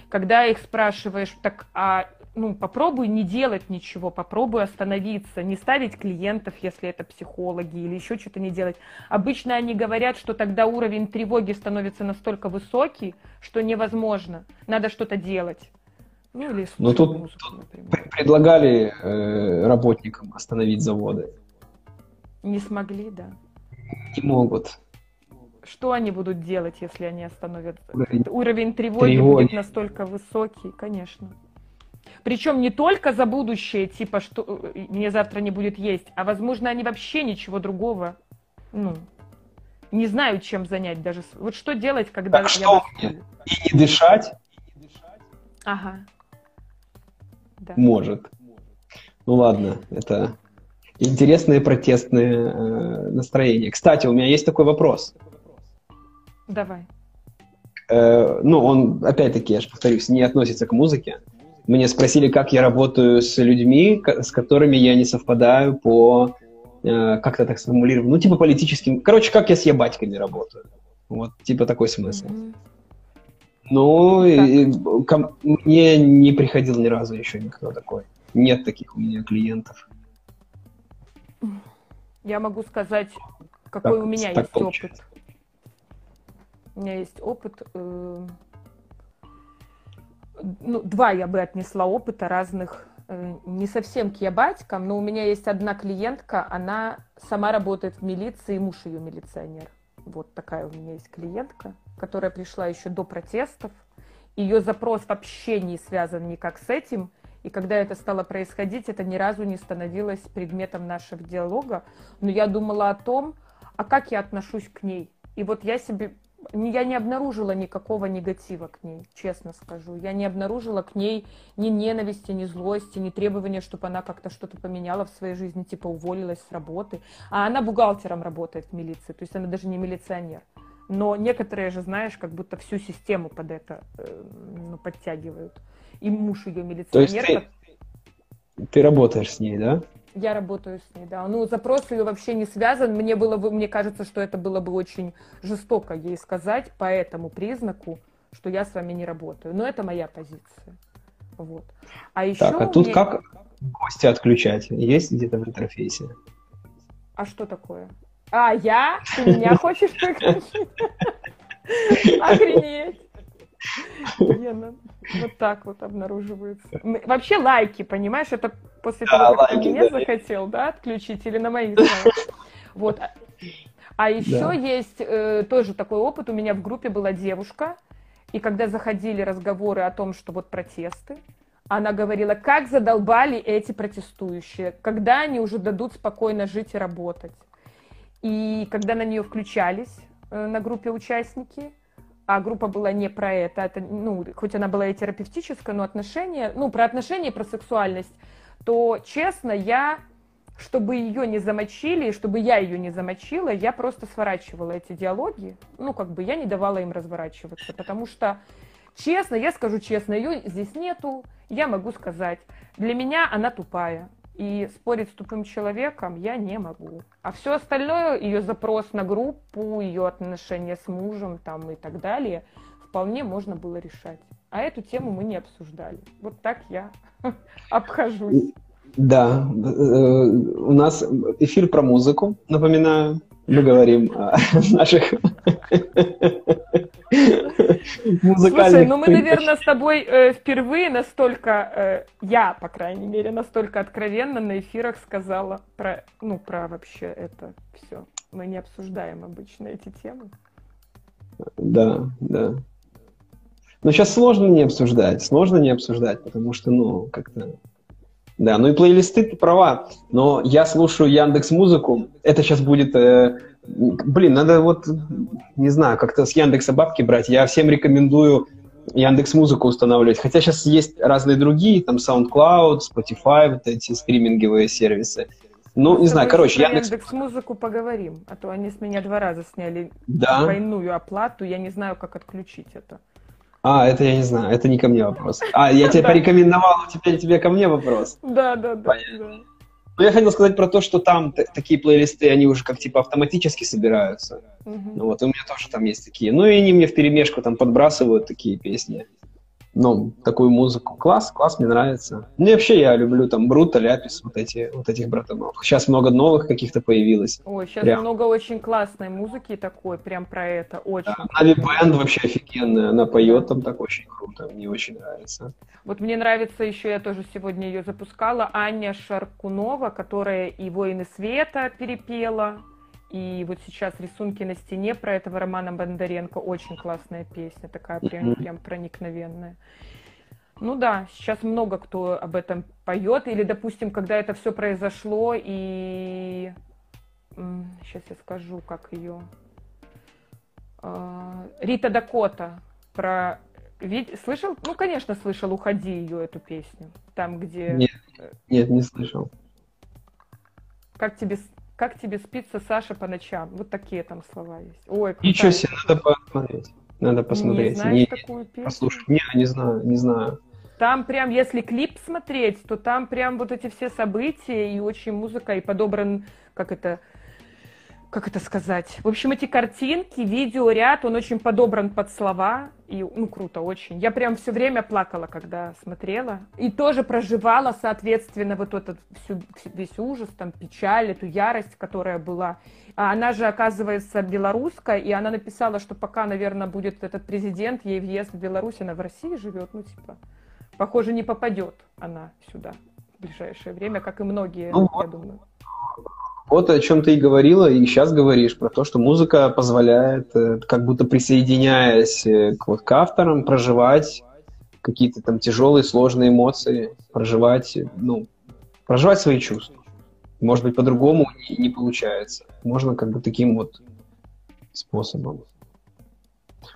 когда их спрашиваешь, так, а ну, попробуй не делать ничего, попробуй остановиться, не ставить клиентов, если это психологи, или еще что-то не делать. Обычно они говорят, что тогда уровень тревоги становится настолько высокий, что невозможно. Надо что-то делать. Ну, или Но ну, тут, музыку, например. предлагали э, работникам остановить заводы. Не смогли, да. Не могут. Что они будут делать, если они остановят? Уровень, Уровень тревоги, тревоги будет настолько высокий, конечно. Причем не только за будущее, типа, что э, мне завтра не будет есть, а, возможно, они вообще ничего другого, ну, не знают, чем занять даже. Вот что делать, когда так я... Что мне? И не дышать? Ага. Да. Может. Ну ладно, это интересные протестные э, настроения. Кстати, у меня есть такой вопрос. Давай. Э, ну, он, опять-таки, я же повторюсь, не относится к музыке. Мне спросили, как я работаю с людьми, с которыми я не совпадаю по, э, как-то так сформулировать, ну, типа политическим... Короче, как я с ебатьками работаю. Вот, типа такой смысл. Mm-hmm. Ну, и, ко мне не приходил ни разу еще никто такой. Нет таких у меня клиентов. Я могу сказать, какой так, у меня есть получается. опыт. У меня есть опыт э, ну, два я бы отнесла опыта разных, э, не совсем к ябатькам, но у меня есть одна клиентка, она сама работает в милиции, муж ее милиционер. Вот такая у меня есть клиентка, которая пришла еще до протестов. Ее запрос вообще не связан никак с этим. И когда это стало происходить, это ни разу не становилось предметом нашего диалога. Но я думала о том, а как я отношусь к ней. И вот я себе я не обнаружила никакого негатива к ней, честно скажу. Я не обнаружила к ней ни ненависти, ни злости, ни требования, чтобы она как-то что-то поменяла в своей жизни, типа уволилась с работы. А она бухгалтером работает в милиции, то есть она даже не милиционер. Но некоторые же, знаешь, как будто всю систему под это э, ну, подтягивают. И муж ее милиционер. То есть ты, ты работаешь с ней, да? Я работаю с ней, да. Ну, запрос ее вообще не связан. Мне было бы, мне кажется, что это было бы очень жестоко ей сказать по этому признаку, что я с вами не работаю. Но это моя позиция. Вот. А еще так, а тут мне... как гости отключать? Есть где-то в интерфейсе? А что такое? А, я? Ты меня хочешь выключить? Охренеть! Гена. Вот так вот обнаруживается. Вообще лайки, понимаешь, это после того, как ты меня захотел, да, отключить или на моих Вот. А еще есть э, тоже такой опыт. У меня в группе была девушка, и когда заходили разговоры о том, что вот протесты, она говорила, как задолбали эти протестующие, когда они уже дадут спокойно жить и работать. И когда на нее включались э, на группе участники, а группа была не про это, это, ну, хоть она была и терапевтическая, но отношения, ну, про отношения и про сексуальность, то, честно, я, чтобы ее не замочили, чтобы я ее не замочила, я просто сворачивала эти диалоги, ну, как бы я не давала им разворачиваться, потому что, честно, я скажу честно, ее здесь нету, я могу сказать, для меня она тупая, и спорить с тупым человеком я не могу. А все остальное, ее запрос на группу, ее отношения с мужем там и так далее, вполне можно было решать. А эту тему мы не обсуждали. Вот так я обхожусь. Да, э, у нас эфир про музыку, напоминаю. Мы говорим о наших музыкальных... Слушай, ну мы, наверное, с тобой э, впервые настолько, э, я, по крайней мере, настолько откровенно на эфирах сказала про, ну, про вообще это все. Мы не обсуждаем обычно эти темы. Да, да. Но сейчас сложно не обсуждать, сложно не обсуждать, потому что, ну, как-то... Да, ну и плейлисты, ты права, но я слушаю Яндекс Музыку, это сейчас будет э, Блин, надо вот, не знаю, как-то с Яндекса бабки брать. Я всем рекомендую Яндекс Музыку устанавливать. Хотя сейчас есть разные другие, там SoundCloud, Spotify, вот эти стриминговые сервисы. Ну, не знаю, короче, Яндекс... Яндекс Музыку поговорим, а то они с меня два раза сняли да. двойную оплату, я не знаю, как отключить это. А, это я не знаю, это не ко мне вопрос. А, я тебе порекомендовал, теперь тебе ко мне вопрос. Да, да, да. Ну, я хотел сказать про то, что там такие плейлисты, они уже как типа автоматически собираются. Ну вот, у меня тоже там есть такие. Ну и они мне в перемешку там подбрасывают такие песни ну, такую музыку. Класс, класс, мне нравится. Ну и вообще я люблю там Брута, Ляпис, вот, эти, вот этих братанов. Сейчас много новых каких-то появилось. Ой, сейчас прям. много очень классной музыки такой, прям про это, очень. Да, Нави Бенд вообще офигенная, она поет там так очень круто, мне очень нравится. Вот мне нравится еще, я тоже сегодня ее запускала, Аня Шаркунова, которая и «Воины света» перепела, и вот сейчас рисунки на стене про этого Романа Бондаренко. Очень классная песня, такая прям, прям проникновенная. Ну да, сейчас много кто об этом поет. Или, допустим, когда это все произошло, и сейчас я скажу, как ее. А, Рита Дакота про Вид... Слышал? Ну, конечно, слышал «Уходи» ее, эту песню. Там, где... Нет, нет, не слышал. Как тебе как тебе спится, Саша, по ночам? Вот такие там слова есть. Ой, Ничего себе, надо посмотреть. Надо посмотреть. Не знаешь не, такую песню? Послушай, не, не знаю, не знаю. Там прям, если клип смотреть, то там прям вот эти все события и очень музыка, и подобран, как это, как это сказать? В общем, эти картинки, видеоряд, он очень подобран под слова. И, ну, круто очень. Я прям все время плакала, когда смотрела. И тоже проживала, соответственно, вот этот всю, весь ужас, там, печаль, эту ярость, которая была. А она же, оказывается, белорусская, и она написала, что пока, наверное, будет этот президент, ей въезд в Беларусь, она в России живет, ну, типа, похоже, не попадет она сюда в ближайшее время, как и многие, ну, я думаю. Вот о чем ты и говорила, и сейчас говоришь, про то, что музыка позволяет, э, как будто присоединяясь э, к, вот, к авторам, проживать какие-то там тяжелые, сложные эмоции, проживать, ну, проживать свои чувства. Может быть, по-другому не, не получается. Можно как бы таким вот способом.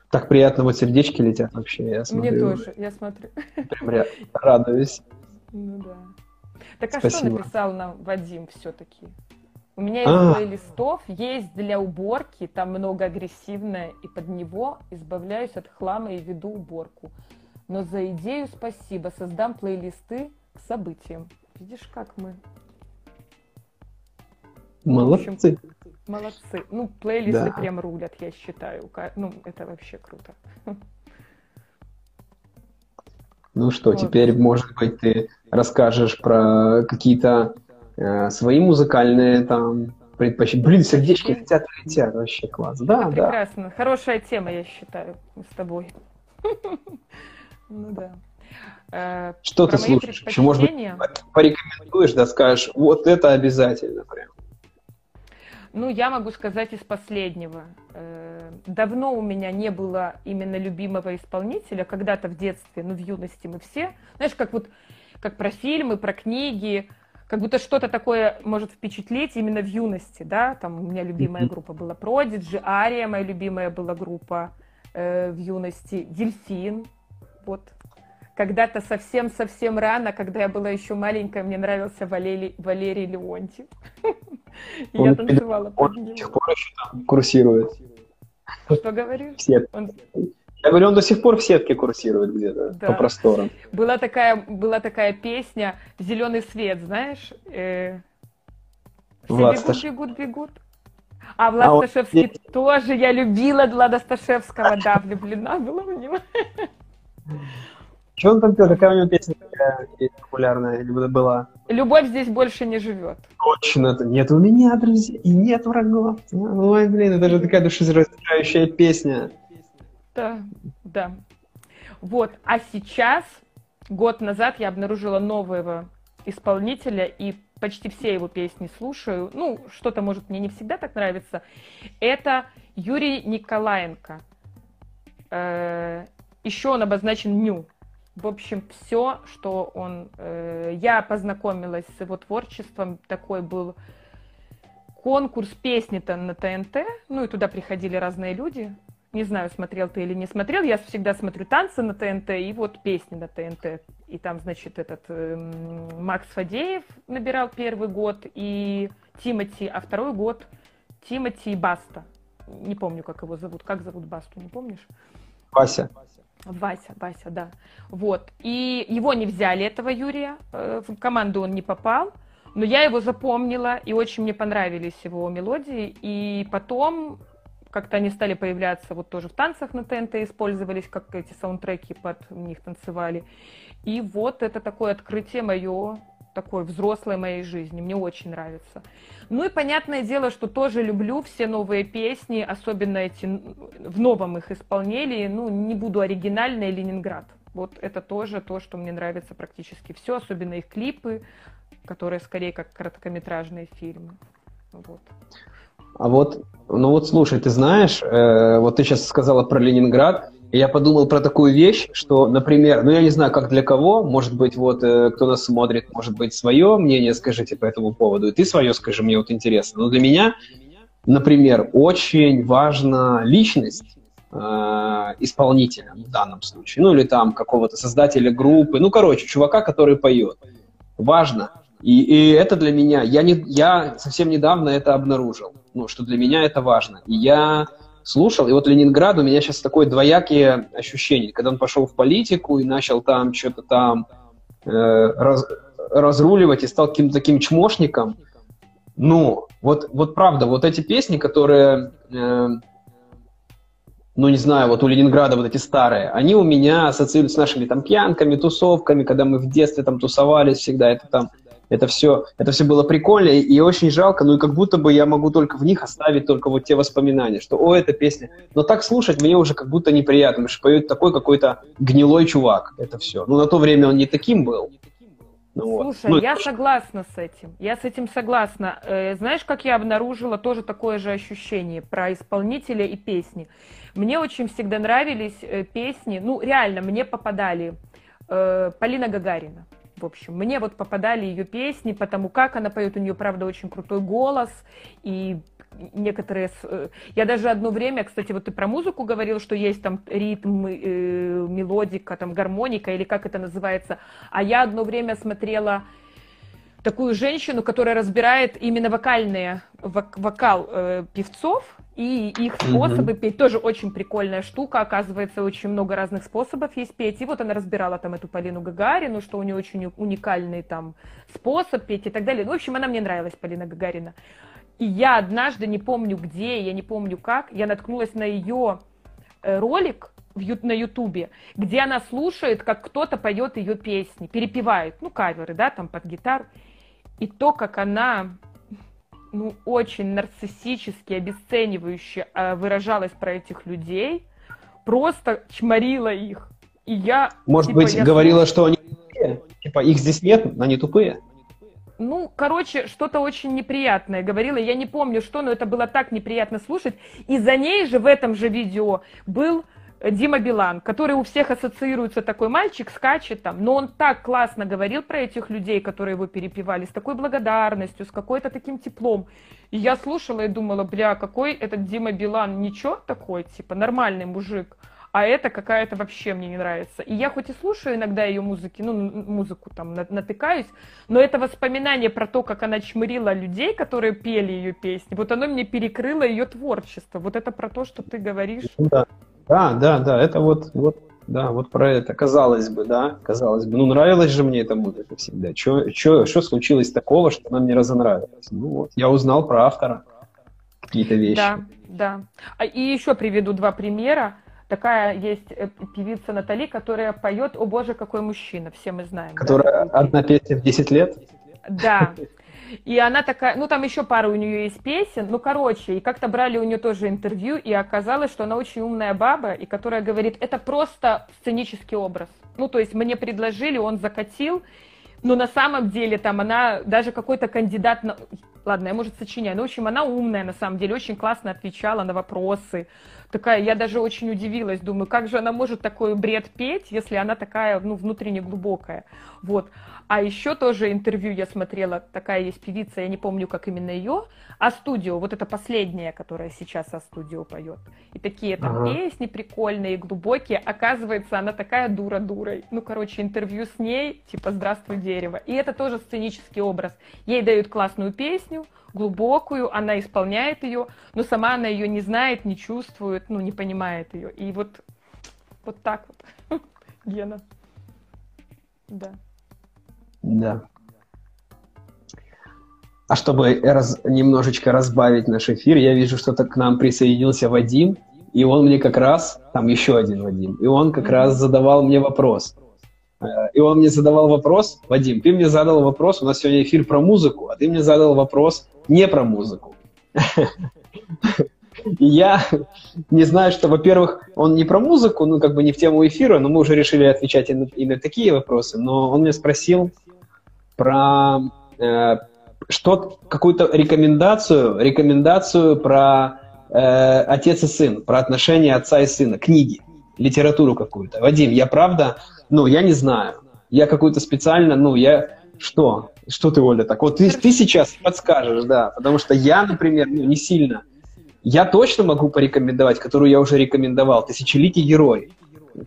Так приятно, вот сердечки летят вообще, я смотрю. Мне тоже, я смотрю. Прям радуюсь. Ну да. Так а Спасибо. что написал нам Вадим все-таки? У меня из плейлистов есть для уборки, там много агрессивное, и под него избавляюсь от хлама и веду уборку. Но за идею спасибо, создам плейлисты к событиям. Видишь, как мы? Молодцы. общем, молодцы. Ну, плейлисты да. прям рулят, я считаю. Ну, это вообще круто. Ну что, вот. теперь, может быть, ты расскажешь про какие-то Э, свои музыкальные там предпочтения. Блин, сердечки летят, летят, вообще класс. Да, да. Прекрасно. Хорошая тема, я считаю, с тобой. Ну да. Э, Что ты слушаешь? Еще, может быть, порекомендуешь, да, скажешь, вот это обязательно прям. Ну, я могу сказать из последнего. Э, давно у меня не было именно любимого исполнителя. Когда-то в детстве, ну, в юности мы все, знаешь, как вот, как про фильмы, про книги, как будто что-то такое может впечатлить именно в юности, да, там у меня любимая группа была Prodigy, Ария моя любимая была группа э, в юности, Дельфин, вот. Когда-то совсем-совсем рано, когда я была еще маленькая, мне нравился Валерий, Валерий Леонтьев. Я танцевала под него. Он до сих пор еще там курсирует. Что говоришь? Все. Я говорю, он до сих пор в сетке курсирует где-то да. по просторам. Была такая, была такая песня «Зеленый свет», знаешь? Э, все Влад бегут, Сташ... бегут, бегут. А Влад а Сташевский он... тоже, я любила Влада Сташевского, да, влюблена была в него. Что он там пел? Какая у него песня такая популярная или была? Любовь здесь больше не живет. Точно, нет у меня друзей и нет врагов. Ой, блин, это же такая душераздирающая песня. Да, да. Вот, а сейчас, год назад я обнаружила нового исполнителя и почти все его песни слушаю. Ну, что-то, может, мне не всегда так нравится. Это Юрий Николаенко. Э, еще он обозначен Ню. В общем, все, что он... Э, я познакомилась с его творчеством. Такой был конкурс песни-то на ТНТ. Ну и туда приходили разные люди. Не знаю, смотрел ты или не смотрел. Я всегда смотрю танцы на ТНТ и вот песни на ТНТ. И там, значит, этот э, Макс Фадеев набирал первый год и Тимати, а второй год Тимати и Баста. Не помню, как его зовут. Как зовут Басту, не помнишь? Вася. Вася, Вася, да. Вот. И его не взяли, этого Юрия. Э, в команду он не попал. Но я его запомнила, и очень мне понравились его мелодии. И потом как-то они стали появляться вот тоже в танцах на ТНТ, использовались, как эти саундтреки под них танцевали. И вот это такое открытие мое, такой взрослой моей жизни. Мне очень нравится. Ну и понятное дело, что тоже люблю все новые песни, особенно эти в новом их исполнении. Ну, не буду оригинальной Ленинград. Вот это тоже то, что мне нравится практически все, особенно их клипы, которые скорее как короткометражные фильмы. Вот. А вот, ну вот слушай, ты знаешь, э, вот ты сейчас сказала про Ленинград, и я подумал про такую вещь, что, например, ну я не знаю, как для кого, может быть, вот э, кто нас смотрит, может быть, свое мнение скажите по этому поводу, и ты свое скажи, мне вот интересно. Но для меня, например, очень важна личность э, исполнителя в данном случае, ну или там какого-то создателя группы, ну короче, чувака, который поет. Важно. И, и это для меня, я, не, я совсем недавно это обнаружил ну, что для меня это важно. И я слушал, и вот Ленинград у меня сейчас такое двоякие ощущения. Когда он пошел в политику и начал там что-то там э, раз, разруливать и стал каким-то таким чмошником, ну, вот, вот правда, вот эти песни, которые, э, ну, не знаю, вот у Ленинграда вот эти старые, они у меня ассоциируются с нашими там пьянками, тусовками, когда мы в детстве там тусовались всегда, это там это все, это все было прикольно и очень жалко, ну и как будто бы я могу только в них оставить только вот те воспоминания, что о, эта песня. Но так слушать мне уже как будто неприятно, потому что поет такой какой-то гнилой чувак, это все. Ну на то время он не таким был. Ну, Слушай, ну, я это... согласна с этим. Я с этим согласна. Э, знаешь, как я обнаружила тоже такое же ощущение про исполнителя и песни. Мне очень всегда нравились э, песни, ну реально, мне попадали э, Полина Гагарина. В общем, мне вот попадали ее песни, потому как она поет, у нее, правда, очень крутой голос, и некоторые... Э, я даже одно время, кстати, вот ты про музыку говорил, что есть там ритм, э, мелодика, там гармоника, или как это называется, а я одно время смотрела такую женщину, которая разбирает именно вокальные, вок, вокал э, певцов и их способы mm-hmm. петь. Тоже очень прикольная штука, оказывается, очень много разных способов есть петь. И вот она разбирала там эту Полину Гагарину, что у нее очень уникальный там способ петь и так далее. Ну, в общем, она мне нравилась, Полина Гагарина. И я однажды, не помню где, я не помню как, я наткнулась на ее э, ролик, в, на Ютубе, где она слушает, как кто-то поет ее песни, перепевает, ну, каверы, да, там под гитару и то, как она ну, очень нарциссически, обесценивающе э, выражалась про этих людей, просто чморила их. И я... Может типа, быть, я говорила, что они тупые? Типа, их здесь нет, они тупые? Ну, короче, что-то очень неприятное говорила. Я не помню, что, но это было так неприятно слушать. И за ней же в этом же видео был Дима Билан, который у всех ассоциируется такой мальчик, скачет там, но он так классно говорил про этих людей, которые его перепевали, с такой благодарностью, с какой-то таким теплом. И я слушала и думала, бля, какой этот Дима Билан, ничего такой, типа, нормальный мужик, а это какая-то вообще мне не нравится. И я хоть и слушаю иногда ее музыки, ну, музыку там натыкаюсь, но это воспоминание про то, как она чмырила людей, которые пели ее песни, вот оно мне перекрыло ее творчество. Вот это про то, что ты говоришь. Да. Да, да, да, это вот, вот, да, вот про это, казалось бы, да, казалось бы. Ну, нравилась же мне эта музыка всегда. Что случилось такого, что она мне разонравилась? Ну вот, я узнал про автора какие-то вещи. Да, да. А, и еще приведу два примера. Такая есть э, певица Натали, которая поет «О боже, какой мужчина», все мы знаем. Которая да? одна песня в 10 лет? Да. И она такая, ну там еще пара у нее есть песен, ну короче, и как-то брали у нее тоже интервью, и оказалось, что она очень умная баба, и которая говорит, это просто сценический образ. Ну то есть мне предложили, он закатил, но на самом деле там она даже какой-то кандидат на... Ладно, я, может, сочиняю. Но, в общем, она умная, на самом деле, очень классно отвечала на вопросы. Такая, я даже очень удивилась, думаю, как же она может такой бред петь, если она такая, ну, внутренне глубокая. Вот. А еще тоже интервью я смотрела, такая есть певица, я не помню, как именно ее, а студио, вот это последняя, которая сейчас о студио поет. И такие там ага. песни прикольные, глубокие. Оказывается, она такая дура дурой. Ну, короче, интервью с ней, типа «Здравствуй, дерево». И это тоже сценический образ. Ей дают классную песню, глубокую, она исполняет ее, но сама она ее не знает, не чувствует, ну, не понимает ее. И вот, вот так вот, Гена. Да. Да. А чтобы раз, немножечко разбавить наш эфир, я вижу, что к нам присоединился Вадим, и он мне как раз, там еще один Вадим, и он как раз задавал мне вопрос. Э, и он мне задавал вопрос, Вадим, ты мне задал вопрос, у нас сегодня эфир про музыку, а ты мне задал вопрос не про музыку. И я не знаю, что, во-первых, он не про музыку, ну, как бы не в тему эфира, но мы уже решили отвечать и на, и на такие вопросы. Но он мне спросил, про э, что какую-то рекомендацию, рекомендацию про э, отец и сын, про отношения отца и сына, книги, литературу какую-то. Вадим, я правда, ну, я не знаю. Я какую-то специально, ну, я что? Что ты, Оля, так? Вот ты, ты сейчас подскажешь, да, потому что я, например, ну, не сильно. Я точно могу порекомендовать, которую я уже рекомендовал, «Тысячеликий герой».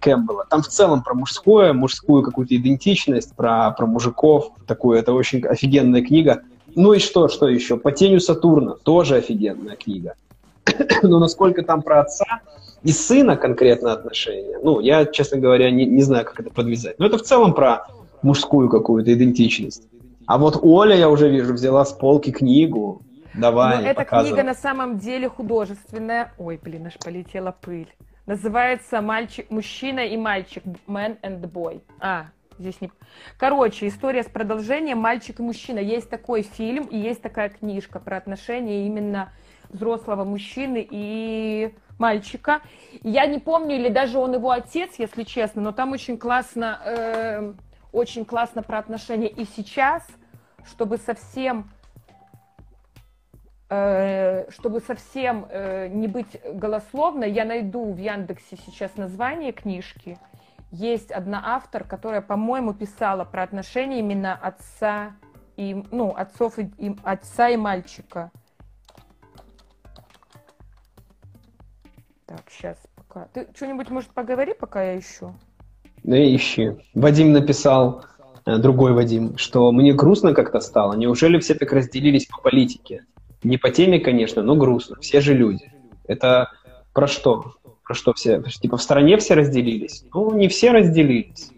Кэмпбелла. Там в целом про мужское, мужскую какую-то идентичность, про, про мужиков. Такую, это очень офигенная книга. Ну и что, что еще? «По тенью Сатурна» тоже офигенная книга. Но насколько там про отца и сына конкретно отношения, ну, я, честно говоря, не, не знаю, как это подвязать. Но это в целом про мужскую какую-то идентичность. А вот Оля, я уже вижу, взяла с полки книгу. Давай, Но эта книга на самом деле художественная. Ой, блин, аж полетела пыль. Называется мальчик, мужчина и мальчик, man and boy. А, здесь не... Короче, история с продолжением «Мальчик и мужчина». Есть такой фильм и есть такая книжка про отношения именно взрослого мужчины и мальчика. Я не помню, или даже он его отец, если честно, но там очень классно, э, очень классно про отношения и сейчас, чтобы совсем Э, чтобы совсем э, не быть голословной, я найду в Яндексе сейчас название книжки. Есть одна автор, которая, по-моему, писала про отношения именно отца и, ну, отцов и, и отца и мальчика. Так, сейчас пока. Ты что-нибудь, может, поговори, пока я ищу? Да ищи. Вадим написал, э, другой Вадим, что мне грустно как-то стало. Неужели все так разделились по политике? Не по теме, конечно, но грустно. Все же люди. Это про что? Про что все? Типа в стране все разделились? Ну, не все разделились.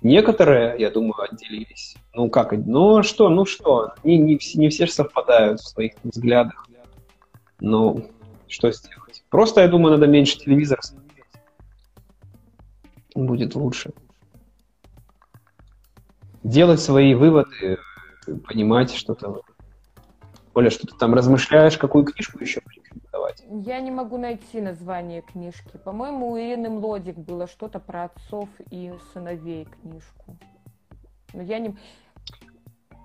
Некоторые, я думаю, отделились. Ну как? Ну что, ну что? Не, не, не все же совпадают в своих взглядах. Ну, что сделать? Просто, я думаю, надо меньше телевизора смотреть. Будет лучше. Делать свои выводы, понимать что-то Оля, что ты там размышляешь, какую книжку еще порекомендовать? Я не могу найти название книжки. По-моему, у Ирины Млодик было что-то про отцов и сыновей книжку. Но я не...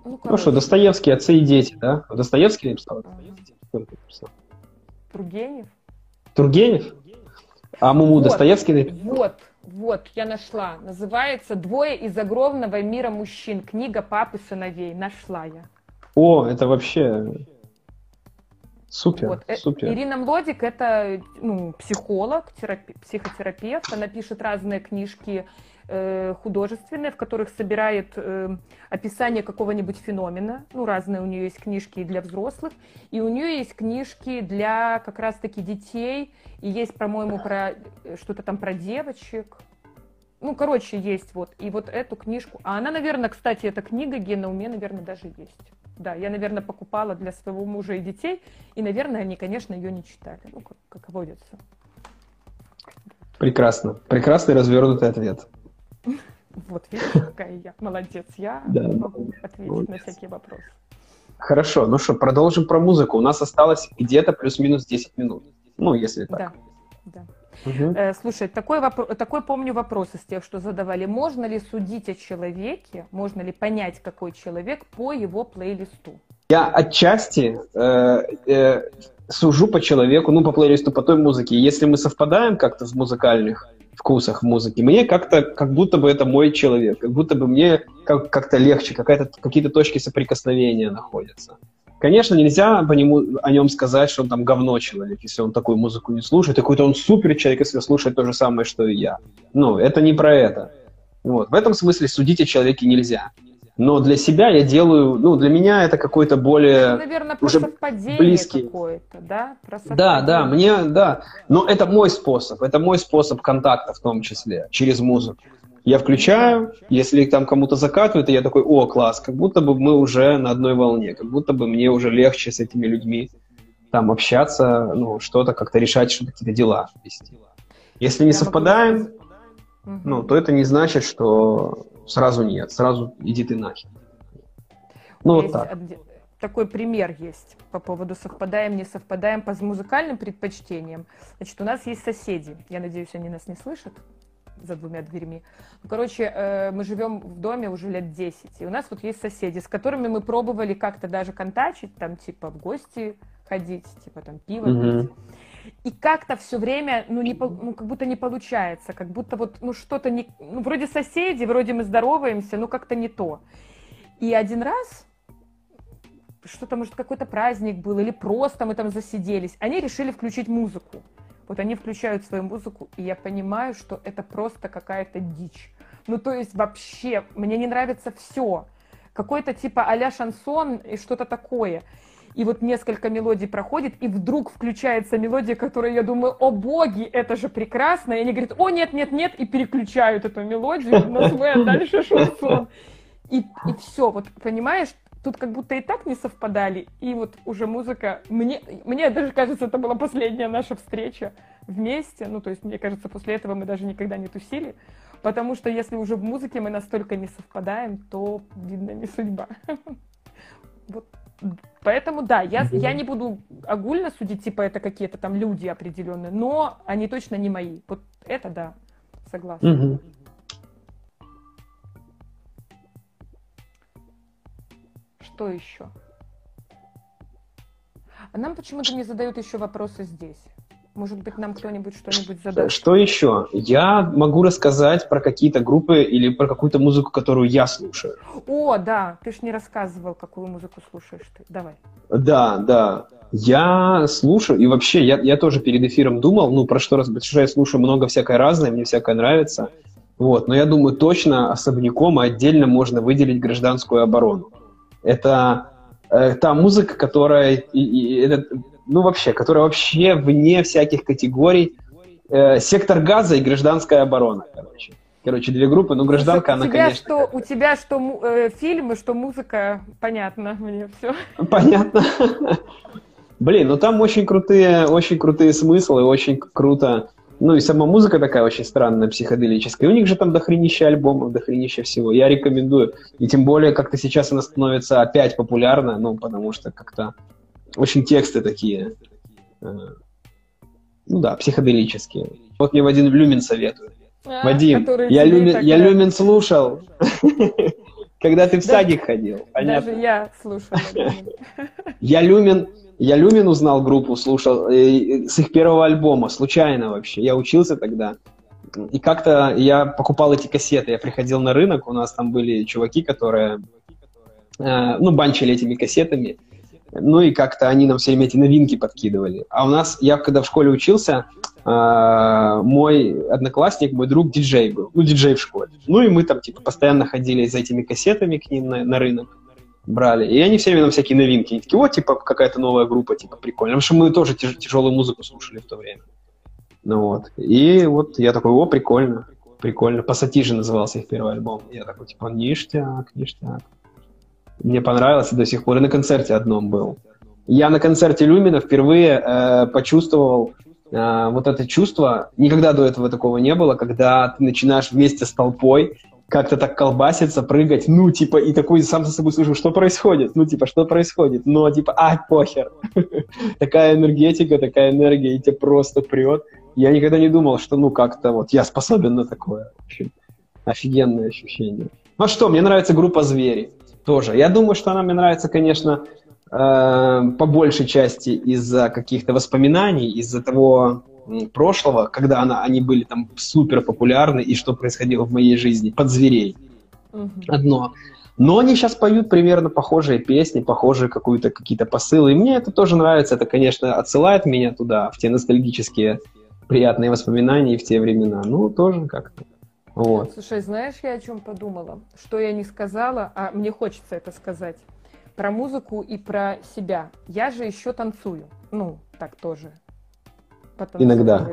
Ну, ну что, Достоевский, отцы и дети, да? Достоевский написал? А. Тургенев? Тургенев? А Муму вот, Достоевский? Вот, вот, я нашла. Называется «Двое из огромного мира мужчин. Книга папы сыновей». Нашла я. О, это вообще супер, вот. Э, супер. Ирина Млодик это ну, психолог, терапи, психотерапевт. Она пишет разные книжки художественные, в которых собирает э, описание какого-нибудь феномена. Ну, разные у нее есть книжки для взрослых. И у нее есть книжки для как раз-таки детей. И есть, по-моему, про э, что-то там про девочек. Ну, короче, есть вот. И вот эту книжку. А она, наверное, кстати, эта книга Гена у меня, наверное, даже есть. Да, я, наверное, покупала для своего мужа и детей, и, наверное, они, конечно, ее не читали, ну, как, как водится. Прекрасно. Прекрасный развернутый ответ. Вот, видишь, какая я. Молодец. Я да. могу ответить Молодец. на всякие вопросы. Хорошо, ну что, продолжим про музыку. У нас осталось где-то плюс-минус 10 минут. Ну, если так. Да, да. Угу. Э, слушай, такой, вопрос, такой помню вопрос из тех, что задавали. Можно ли судить о человеке, можно ли понять, какой человек по его плейлисту? Я отчасти э, э, сужу по человеку, ну, по плейлисту, по той музыке. Если мы совпадаем как-то в музыкальных вкусах музыки, мне как-то, как будто бы это мой человек, как будто бы мне как- как-то легче, какая-то, какие-то точки соприкосновения находятся. Конечно, нельзя по нему, о нем сказать, что он там говно человек, если он такую музыку не слушает. Какой-то он супер человек, если слушает то же самое, что и я. Ну, это не про это. Вот. В этом смысле судить о человеке нельзя. Но для себя я делаю, ну, для меня это какой-то более... Ну, наверное, про уже совпадение близкий. какое-то, да? Про да, да, мне, да. Но это мой способ, это мой способ контакта в том числе, через музыку. Я включаю, если там кому-то закатывают, и я такой, о, класс, как будто бы мы уже на одной волне, как будто бы мне уже легче с этими людьми там общаться, ну, что-то как-то решать, что-то какие-то дела вести. Если не совпадаем, ну, то это не значит, что сразу нет, сразу иди ты нахер. Ну, вот так. Такой пример есть по поводу совпадаем, не совпадаем по музыкальным предпочтениям. Значит, у нас есть соседи. Я надеюсь, они нас не слышат за двумя дверьми. Ну, короче, э, мы живем в доме уже лет 10, и у нас вот есть соседи, с которыми мы пробовали как-то даже контачить, там, типа, в гости ходить, типа, там, пиво mm-hmm. пить. И как-то все время, ну, не, ну, как будто не получается, как будто вот, ну, что-то не... Ну, вроде соседи, вроде мы здороваемся, но как-то не то. И один раз, что-то, может, какой-то праздник был, или просто мы там засиделись, они решили включить музыку. Вот они включают свою музыку, и я понимаю, что это просто какая-то дичь. Ну, то есть вообще, мне не нравится все. Какой-то типа а-ля шансон и что-то такое. И вот несколько мелодий проходит, и вдруг включается мелодия, которая, я думаю, о боги, это же прекрасно. И они говорят, о нет, нет, нет, и переключают эту мелодию на свой, а дальше шансон. И, и все, вот понимаешь, тут как будто и так не совпадали, и вот уже музыка... Мне, мне даже кажется, это была последняя наша встреча вместе, ну, то есть, мне кажется, после этого мы даже никогда не тусили, потому что если уже в музыке мы настолько не совпадаем, то, видно, не судьба. Вот. Поэтому, да, я, я не буду огульно судить, типа, это какие-то там люди определенные, но они точно не мои. Вот это да, согласна. Что еще? А нам почему-то не задают еще вопросы здесь. Может быть, нам кто-нибудь что-нибудь задаст? Что еще? Я могу рассказать про какие-то группы или про какую-то музыку, которую я слушаю. О, да, ты ж не рассказывал, какую музыку слушаешь ты. Давай. Да, да. Я слушаю, и вообще, я, я тоже перед эфиром думал, ну, про что раз, потому что я слушаю много всякое разное, мне всякое нравится. Вот, но я думаю, точно особняком отдельно можно выделить гражданскую оборону. Это э, та музыка, которая, и, и, это, ну вообще, которая вообще вне всяких категорий. Э, сектор газа и гражданская оборона, короче. Короче, две группы, но гражданка, она, тебя конечно... Что, у тебя что э, фильмы, что музыка, понятно мне все. Понятно. Блин, ну там очень крутые, очень крутые смыслы, очень круто ну и сама музыка такая очень странная, психоделическая. У них же там дохренища альбомов, дохренища всего. Я рекомендую. И тем более, как-то сейчас она становится опять популярна, ну, потому что как-то очень тексты такие, э, ну да, психоделические. Вот мне Вадим Люмин советует. А, Вадим, я Люмин, я Люмин слушал, когда ты в садик ходил. Даже я слушала. Я Люмин я Люмин узнал группу, слушал э, с их первого альбома, случайно вообще. Я учился тогда. И как-то я покупал эти кассеты. Я приходил на рынок, у нас там были чуваки, которые, э, ну, банчили этими кассетами. Ну и как-то они нам все время эти новинки подкидывали. А у нас, я когда в школе учился, э, мой одноклассник, мой друг диджей был. Ну, диджей в школе. Ну и мы там, типа, постоянно ходили за этими кассетами к ним на, на рынок брали. И они все время нам всякие новинки. Они такие, вот, типа, какая-то новая группа, типа, прикольно. Потому что мы тоже тяж- тяжелую музыку слушали в то время. Ну вот. И вот я такой, о, прикольно, прикольно. Пассатижи назывался их первый альбом. Я такой, типа, ништяк, ништяк. Мне понравилось и до сих пор. И на концерте одном был. Я на концерте Люмина впервые э, почувствовал, э, вот это чувство, никогда до этого такого не было, когда ты начинаешь вместе с толпой как-то так колбаситься, прыгать, ну, типа, и такой сам за собой слышу, что происходит, ну, типа, что происходит, но, типа, а, похер. такая энергетика, такая энергия, и тебя просто прет. Я никогда не думал, что, ну, как-то вот я способен на такое. В общем, офигенное ощущение. Ну, а что, мне нравится группа «Звери» тоже. Я думаю, что она мне нравится, конечно, э, по большей части из-за каких-то воспоминаний, из-за того, прошлого, когда она, они были там супер популярны и что происходило в моей жизни, под зверей. Угу. Одно. Но они сейчас поют примерно похожие песни, похожие какую-то какие-то посылы. И мне это тоже нравится. Это, конечно, отсылает меня туда, в те ностальгические приятные воспоминания в те времена. Ну, тоже как-то. Вот. Слушай, знаешь, я о чем подумала? Что я не сказала, а мне хочется это сказать. Про музыку и про себя. Я же еще танцую. Ну, так тоже Иногда.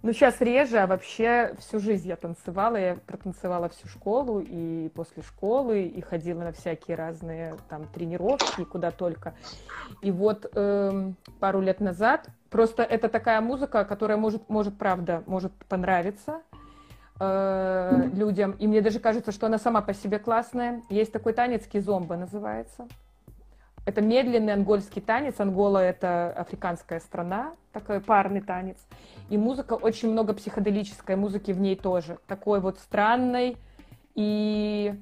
Ну, сейчас реже, а вообще всю жизнь я танцевала. Я протанцевала всю школу и после школы, и ходила на всякие разные там тренировки, куда только. И вот эм, пару лет назад, просто это такая музыка, которая может, может правда, может понравиться э, людям. И мне даже кажется, что она сама по себе классная. Есть такой танец кизомба называется. Это медленный ангольский танец. Ангола — это африканская страна, такой парный танец. И музыка, очень много психоделической музыки в ней тоже. Такой вот странной. И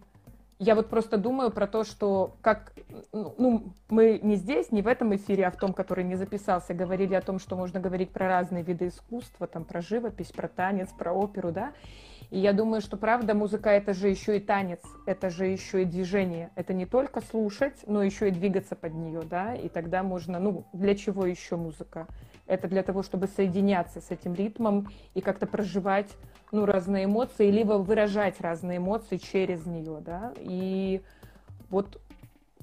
я вот просто думаю про то, что как... Ну, мы не здесь, не в этом эфире, а в том, который не записался, говорили о том, что можно говорить про разные виды искусства, там, про живопись, про танец, про оперу, да. И я думаю, что правда музыка это же еще и танец, это же еще и движение. Это не только слушать, но еще и двигаться под нее, да. И тогда можно, ну, для чего еще музыка? Это для того, чтобы соединяться с этим ритмом и как-то проживать, ну, разные эмоции, либо выражать разные эмоции через нее, да. И вот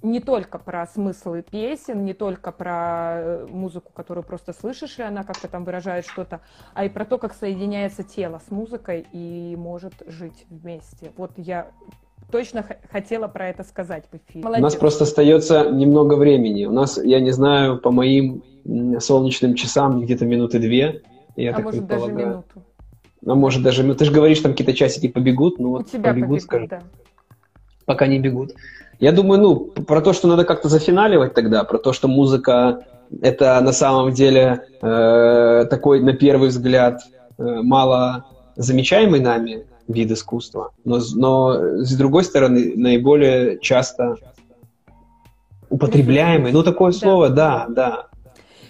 не только про смыслы песен, не только про э, музыку, которую просто слышишь, и она как-то там выражает что-то, а и про то, как соединяется тело с музыкой и может жить вместе. Вот я точно хотела про это сказать в эфире. Молодец. У нас просто остается немного времени. У нас, я не знаю, по моим солнечным часам где-то минуты две. Я а может даже минуту. А может даже минуту. Ты же говоришь, там какие-то часики побегут. Ну, вот тебя побегут, побегут скажем. Да. Пока не бегут. Я думаю, ну, про то, что надо как-то зафиналивать тогда, про то, что музыка это на самом деле э, такой, на первый взгляд, э, мало замечаемый нами вид искусства, но, но с другой стороны наиболее часто употребляемый. Ну, такое слово, да, да.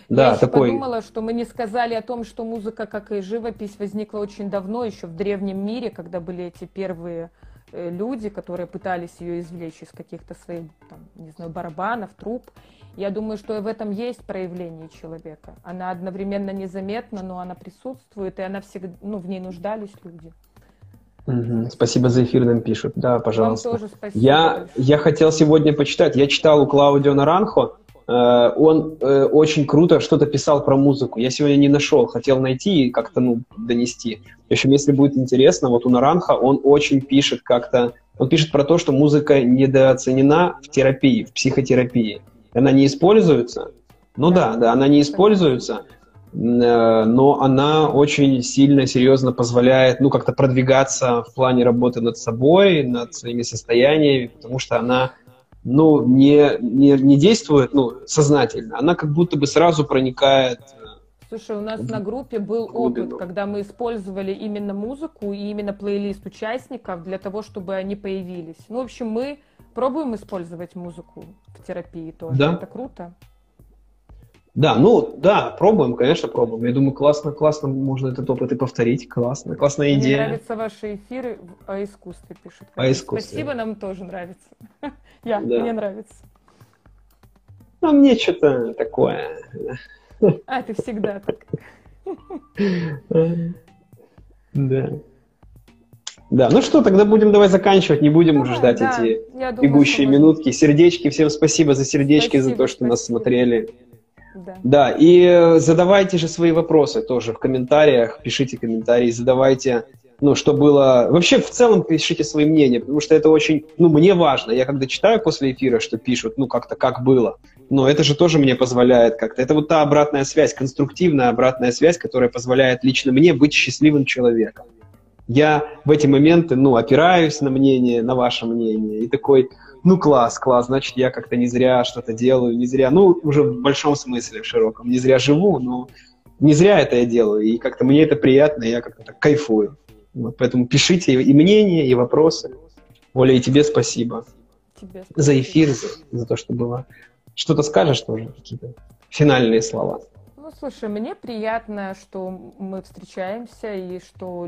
Да, Я такой... подумала, что мы не сказали о том, что музыка, как и живопись, возникла очень давно, еще в древнем мире, когда были эти первые Э, люди, которые пытались ее извлечь из каких-то своих, там, не знаю, барабанов, труб. Я думаю, что в этом есть проявление человека. Она одновременно незаметна, но она присутствует, и она всегда, ну, в ней нуждались люди. Угу. Спасибо за эфир, нам пишут. Да, пожалуйста. Вам тоже спасибо. Я, я хотел сегодня почитать. Я читал у Клаудио Наранхо Э, он э, очень круто что-то писал про музыку. Я сегодня не нашел, хотел найти и как-то ну, донести. В общем, если будет интересно, вот у Наранха он очень пишет как-то, он пишет про то, что музыка недооценена в терапии, в психотерапии. Она не используется. Ну да, да, она не используется, но она очень сильно, серьезно позволяет, ну, как-то продвигаться в плане работы над собой, над своими состояниями, потому что она ну, не, не, не действует ну, сознательно, она как будто бы сразу проникает. Э, Слушай, у нас на группе был опыт, когда мы использовали именно музыку и именно плейлист участников для того, чтобы они появились. Ну, в общем, мы пробуем использовать музыку в терапии тоже. Да. Это круто. Да, ну да, пробуем, конечно, пробуем. Я думаю, классно, классно можно этот опыт и повторить. Классно, классная идея. Мне нравятся ваши эфиры о искусстве, пишут. О искусстве. Спасибо, нам тоже нравится. Я, да. мне нравится. А мне что-то такое. А, ты всегда так. Да. Да, ну что, тогда будем давай заканчивать, не будем уже ждать да, эти бегущие минутки. Сердечки, всем спасибо за сердечки, за то, что нас смотрели. Да. и задавайте же свои вопросы тоже в комментариях, пишите комментарии, задавайте ну, что было... Вообще, в целом, пишите свои мнения, потому что это очень, ну, мне важно. Я когда читаю после эфира, что пишут, ну, как-то как было, но это же тоже мне позволяет как-то. Это вот та обратная связь, конструктивная обратная связь, которая позволяет лично мне быть счастливым человеком. Я в эти моменты, ну, опираюсь на мнение, на ваше мнение, и такой, ну, класс, класс, значит, я как-то не зря что-то делаю, не зря, ну, уже в большом смысле, в широком, не зря живу, но не зря это я делаю, и как-то мне это приятно, я как-то так кайфую. Вот, поэтому пишите и мнения, и вопросы. Оля, и тебе спасибо. Тебе спасибо. За эфир, за, за то, что было. Что-то скажешь тоже, какие-то финальные слова? Ну, слушай, мне приятно, что мы встречаемся и что